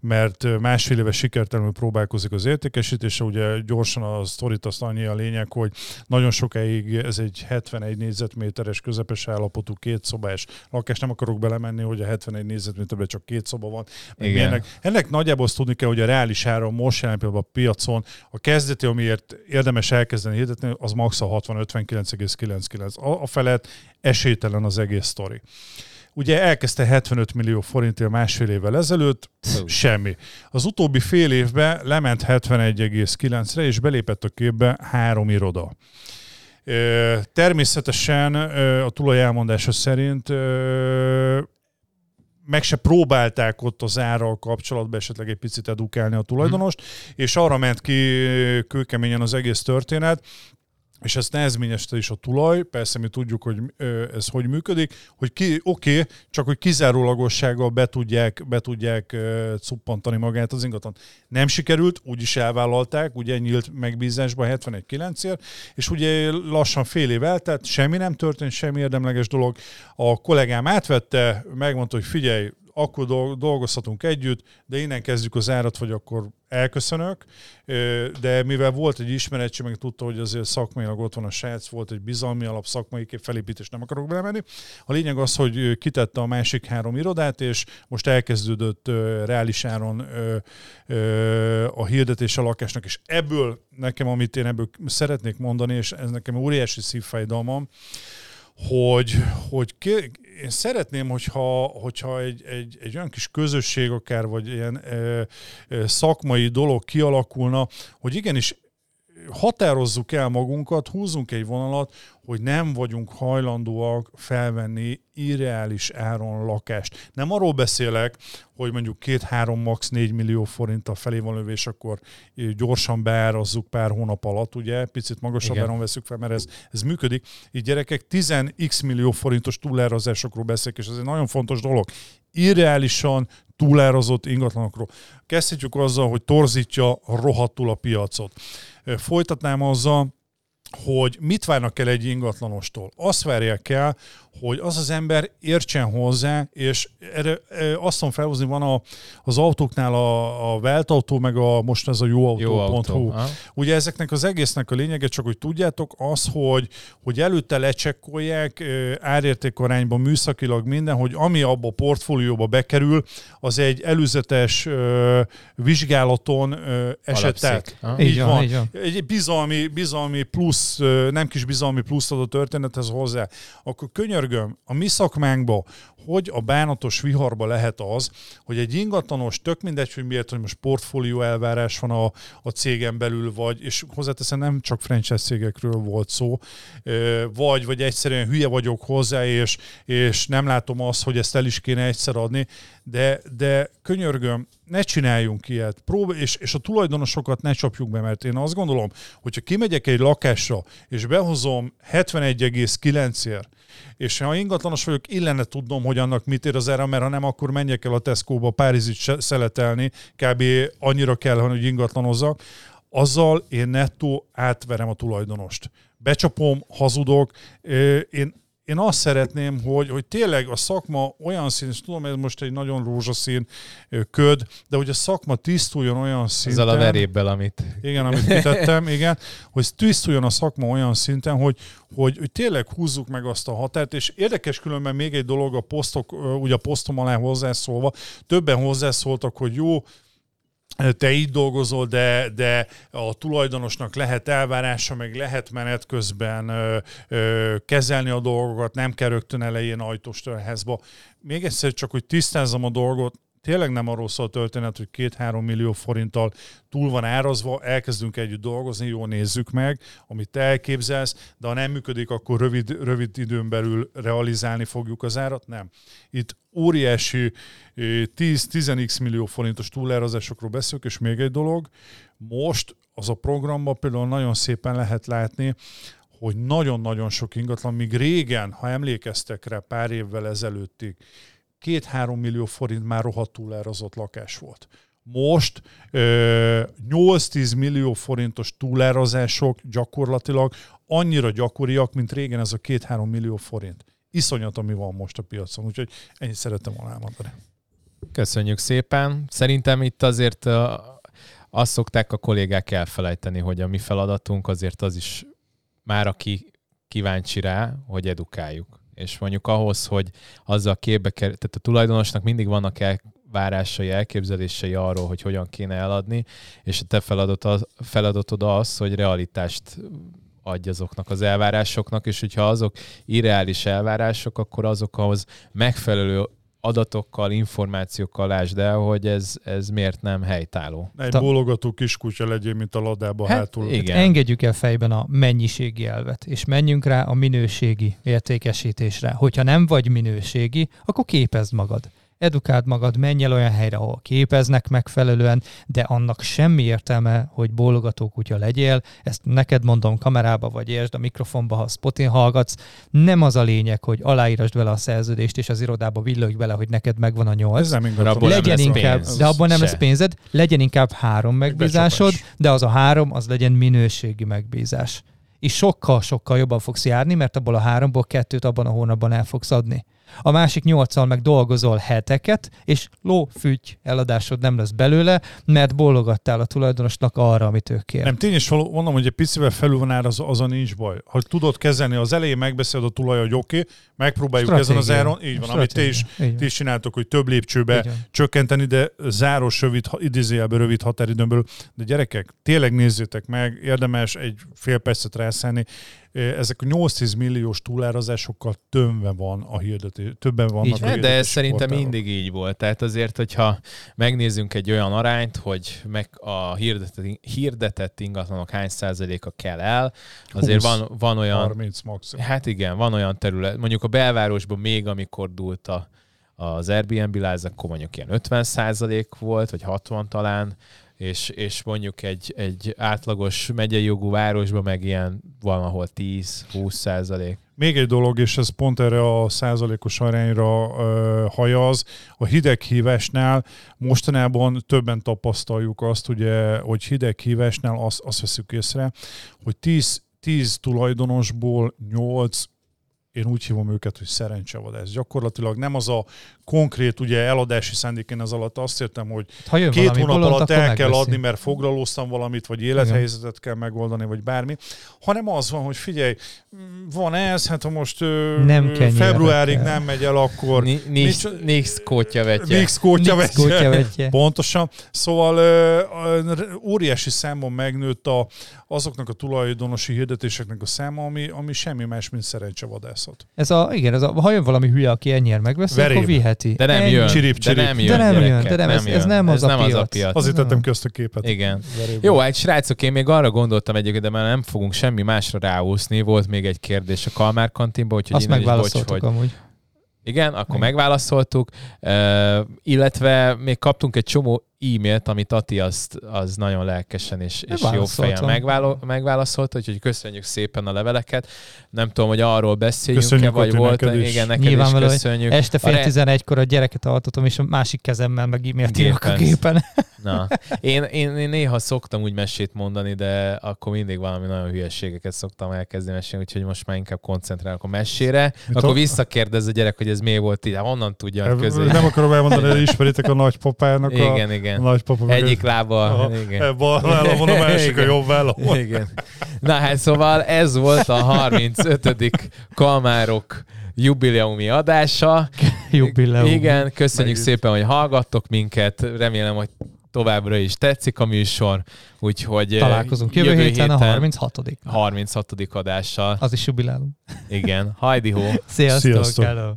mert másfél éve sikertelenül próbálkozik az értékesítése. Ugye gyorsan a sztorit azt annyi a lényeg, hogy nagyon sokáig ez egy 71 négyzetméteres közepes állapotú kétszobás lakás. Nem akarok belemenni, hogy a 71 négyzetméterben csak két szoba van. Milyenek. Ennek nagyjából azt tudni kell, hogy a reális ára most jelen a piacon a kezdeti, amiért érdemes elkezdeni hirdetni, az max a 60-59,99. A, a felett esélytelen az egész sztori. Ugye elkezdte 75 millió forintért másfél évvel ezelőtt, Fú. semmi. Az utóbbi fél évben lement 71,9-re, és belépett a képbe három iroda. Természetesen a tulaj elmondása szerint meg se próbálták ott az árral kapcsolatban esetleg egy picit edukálni a tulajdonost, és arra ment ki kőkeményen az egész történet, és ezt nehezményeste is a tulaj, persze mi tudjuk, hogy ez hogy működik, hogy ki, oké, okay, csak hogy kizárólagossággal be tudják, be tudják cuppantani magát az ingatlan. Nem sikerült, úgyis elvállalták, ugye nyílt megbízásba 71-9-ért, és ugye lassan fél év eltelt, semmi nem történt, semmi érdemleges dolog. A kollégám átvette, megmondta, hogy figyelj, akkor dol- dolgozhatunk együtt, de innen kezdjük az árat, vagy akkor elköszönök. De mivel volt egy ismeretség, meg tudta, hogy azért szakmailag ott van a srác, volt egy bizalmi alap, szakmai felépítés, nem akarok belemenni. A lényeg az, hogy kitette a másik három irodát, és most elkezdődött reális áron a hirdetés a lakásnak, és ebből nekem, amit én ebből szeretnék mondani, és ez nekem óriási szívfájdalmam, hogy, hogy én szeretném, hogyha, hogyha egy, egy, egy olyan kis közösség akár, vagy ilyen ö, ö, szakmai dolog kialakulna, hogy igenis határozzuk el magunkat, húzzunk egy vonalat, hogy nem vagyunk hajlandóak felvenni irreális áron lakást. Nem arról beszélek, hogy mondjuk két-három, max. 4 millió forinttal felé van lövő, és akkor gyorsan beárazzuk pár hónap alatt, ugye, picit magasabb áron veszük fel, mert ez, ez működik. Így gyerekek 10x millió forintos túlárazásokról beszélek, és ez egy nagyon fontos dolog. Irreálisan túlárazott ingatlanokról. Kezdhetjük azzal, hogy torzítja rohadtul a piacot. Folytatnám azzal, hogy mit várnak el egy ingatlanostól. Azt várják el, hogy az az ember értsen hozzá, és erre ö, azt tudom felhozni, van a, az autóknál a, a veltautó, meg a, most ez a jóautó.hu. Jó autó. Ugye ezeknek az egésznek a lényege, csak hogy tudjátok, az, hogy, hogy előtte lecsekkolják ö, árértékarányban műszakilag minden, hogy ami abba a portfólióba bekerül, az egy előzetes ö, vizsgálaton ö, esett át. Aha. Így van, így van. Egy bizalmi, bizalmi plusz, nem kis bizalmi plusz ad a történethez hozzá. Akkor könyörgöm, a mi szakmánkba, hogy a bánatos viharba lehet az, hogy egy ingatlanos, tök mindegy, hogy miért, hogy most portfólió elvárás van a, a cégen belül, vagy, és hozzáteszem, nem csak franchise cégekről volt szó, vagy, vagy egyszerűen hülye vagyok hozzá, és, és nem látom azt, hogy ezt el is kéne egyszer adni, de, de könyörgöm, ne csináljunk ilyet, Prób- és, és a tulajdonosokat ne csapjuk be, mert én azt gondolom, hogyha kimegyek egy lakásra, és behozom 71,9-ért, és ha ingatlanos vagyok, illene tudnom, hogy annak mit ér az ára, mert ha nem, akkor menjek el a Tesco-ba Párizsit se- szeletelni, kb. annyira kell, hogy ingatlanozzak, azzal én nettó átverem a tulajdonost. Becsapom, hazudok, én én azt szeretném, hogy, hogy tényleg a szakma olyan szín, és tudom, ez most egy nagyon rózsaszín köd, de hogy a szakma tisztuljon olyan szinten. Ezzel a verébbel, amit... Igen, amit kitettem, igen, hogy tisztuljon a szakma olyan szinten, hogy, hogy, hogy tényleg húzzuk meg azt a határt, és érdekes különben még egy dolog a posztok, ugye a posztom alá hozzászólva, többen hozzászóltak, hogy jó, te így dolgozol, de, de a tulajdonosnak lehet elvárása, meg lehet menet közben ö, ö, kezelni a dolgokat, nem kell rögtön elején ajtóstörhezba. Még egyszer csak, hogy tisztázzam a dolgot, tényleg nem arról szól a történet, hogy két-három millió forinttal túl van árazva, elkezdünk együtt dolgozni, jó nézzük meg, amit te elképzelsz, de ha nem működik, akkor rövid, rövid időn belül realizálni fogjuk az árat, nem. Itt óriási eh, 10-10x millió forintos túlárazásokról beszélünk, és még egy dolog, most az a programban például nagyon szépen lehet látni, hogy nagyon-nagyon sok ingatlan, míg régen, ha emlékeztek rá pár évvel ezelőttig, két-három millió forint már rohadt túlárazott lakás volt. most ö, 8-10 millió forintos túlárazások gyakorlatilag annyira gyakoriak, mint régen ez a 2-3 millió forint. Iszonyat, ami van most a piacon, úgyhogy ennyit szerettem volna elmondani. Köszönjük szépen. Szerintem itt azért azt szokták a kollégák elfelejteni, hogy a mi feladatunk azért az is már aki kíváncsi rá, hogy edukáljuk. És mondjuk ahhoz, hogy azzal képbe kerül, tehát a tulajdonosnak mindig vannak elvárásai, elképzelései arról, hogy hogyan kéne eladni, és a te feladat az, feladatod az, hogy realitást adj azoknak az elvárásoknak, és hogyha azok irreális elvárások, akkor azokhoz megfelelő adatokkal, információkkal lásd el, hogy ez, ez miért nem helytálló. Egy Ta- bólogató kiskutya legyél, mint a ladába Hát, hátul. igen. Engedjük el fejben a mennyiségi elvet, és menjünk rá a minőségi értékesítésre. Hogyha nem vagy minőségi, akkor képezd magad. Edukáld magad, menj el olyan helyre, ahol képeznek megfelelően, de annak semmi értelme, hogy bólogató kutya legyél. Ezt neked mondom kamerába, vagy értsd a mikrofonba, ha spotin hallgatsz. Nem az a lényeg, hogy aláírasd vele a szerződést, és az irodába villogj bele, hogy neked megvan a nyolc. Ez nem Abból nem legyen lesz inkább, pénz. de abban nem Se. lesz pénzed, legyen inkább három megbízásod, de az a három, az legyen minőségi megbízás. És sokkal-sokkal jobban fogsz járni, mert abból a háromból kettőt abban a hónapban el fogsz adni. A másik nyolccal meg dolgozol heteket, és lófügy eladásod nem lesz belőle, mert bólogattál a tulajdonosnak arra, amit ő kér. Nem, tény is való, mondom, hogy egy picivel felül van ára, az, az a nincs baj. Ha tudod kezelni, az elején megbeszéled a tulaj, hogy oké, okay, megpróbáljuk ezen az Stratégia. áron, így van, amit te is, Stratégia. Így ti van. is csináltok, hogy több lépcsőbe van. csökkenteni, de záros, rövid, idézőjelben rövid határidőn belül. De gyerekek, tényleg nézzétek meg, érdemes egy fél percet rászállni. Ezek a 8-10 milliós túlárazásokkal tömve van a hirdetés, többen vannak Így a. De ez szerintem portálon. mindig így volt. Tehát azért, hogyha megnézzünk egy olyan arányt, hogy meg a hirdetett, hirdetett ingatlanok hány százaléka kell el, azért 20, van, van olyan... 30 maximum. Hát igen, van olyan terület, mondjuk a belvárosban még amikor dúlt a, az Airbnb láz, akkor mondjuk ilyen 50 százalék volt, vagy 60 talán, és, és mondjuk egy, egy átlagos megyei jogú városban meg ilyen van, ahol 10-20 százalék. Még egy dolog, és ez pont erre a százalékos arányra ö, hajaz, a hideghívásnál mostanában többen tapasztaljuk azt, ugye, hogy hideghívásnál azt, azt veszük észre, hogy 10, 10 tulajdonosból 8 én úgy hívom őket, hogy szerencsevadás. Gyakorlatilag nem az a konkrét ugye eladási szándék, én ez alatt azt értem, hogy Ha jön két hónap bolond, alatt el kell adni, mert foglalóztam valamit, vagy élethelyzetet kell megoldani, vagy bármi, hanem az van, hogy figyelj, van ez, hát ha most Nem ö, februárig nem megy el, akkor Nincs, Nincs- nincs kótya vetje. Mix kótya vegye. Pontosan. Szóval ö, óriási számon megnőtt a, azoknak a tulajdonosi hirdetéseknek a száma, ami, ami semmi más, mint szerencsevadászat. Ez a, igen, ez a, ha jön valami hülye, aki ennyire megveszi, akkor viheti. De nem Ennyi. jön. Csirip, de csirip. nem De jön, nem jön, gyerekek, de nem, ez- ez jön. nem az ez a nem az a piac. piac. Azért nem. tettem ki azt a képet. Igen. Veréb. Jó, hát srácok, én még arra gondoltam egyébként, de már nem fogunk semmi másra ráúszni. Volt még egy kérdés a Kalmár kantinban, úgyhogy Azt innen is bocs, megválaszoltuk hogy amúgy. igen, akkor Igen. megválaszoltuk, uh, illetve még kaptunk egy csomó e-mailt, amit Ati azt, az nagyon lelkesen és, és jó Válaszoltam. megválo- megválaszolt, úgyhogy köszönjük szépen a leveleket. Nem tudom, hogy arról beszéljünk-e, vagy volt. neked is. Igen, neked is Nyilvánvaló, hogy köszönjük. Este fél A re- 11-kor a gyereket altatom, és a másik kezemmel meg e-mailt írok a Gépen. Na, én, én, én, néha szoktam úgy mesét mondani, de akkor mindig valami nagyon hülyeségeket szoktam elkezdeni mesélni, úgyhogy most már inkább koncentrálok a mesére. Mit akkor a- visszakérdez a gyerek, hogy ez miért volt így, Hát honnan tudja, közé. Nem akarom elmondani, hogy ismeritek a nagypapának a, Igen, a igen. Nagypapa. meg Egyik a- lába, igen. e, Bal vállamon, a másik a Igen. jobb vállamon. Igen. Na hát szóval ez volt a 35. Kalmárok jubileumi adása. Jubileum. Igen, köszönjük Megint. szépen, hogy hallgattok minket. Remélem, hogy továbbra is tetszik a műsor. Úgyhogy Találkozunk jövő, jövő héten, a 36 36. adással. Az is jubilálunk. Igen, hajdi hó. Sziasztok, Sziasztok. hello.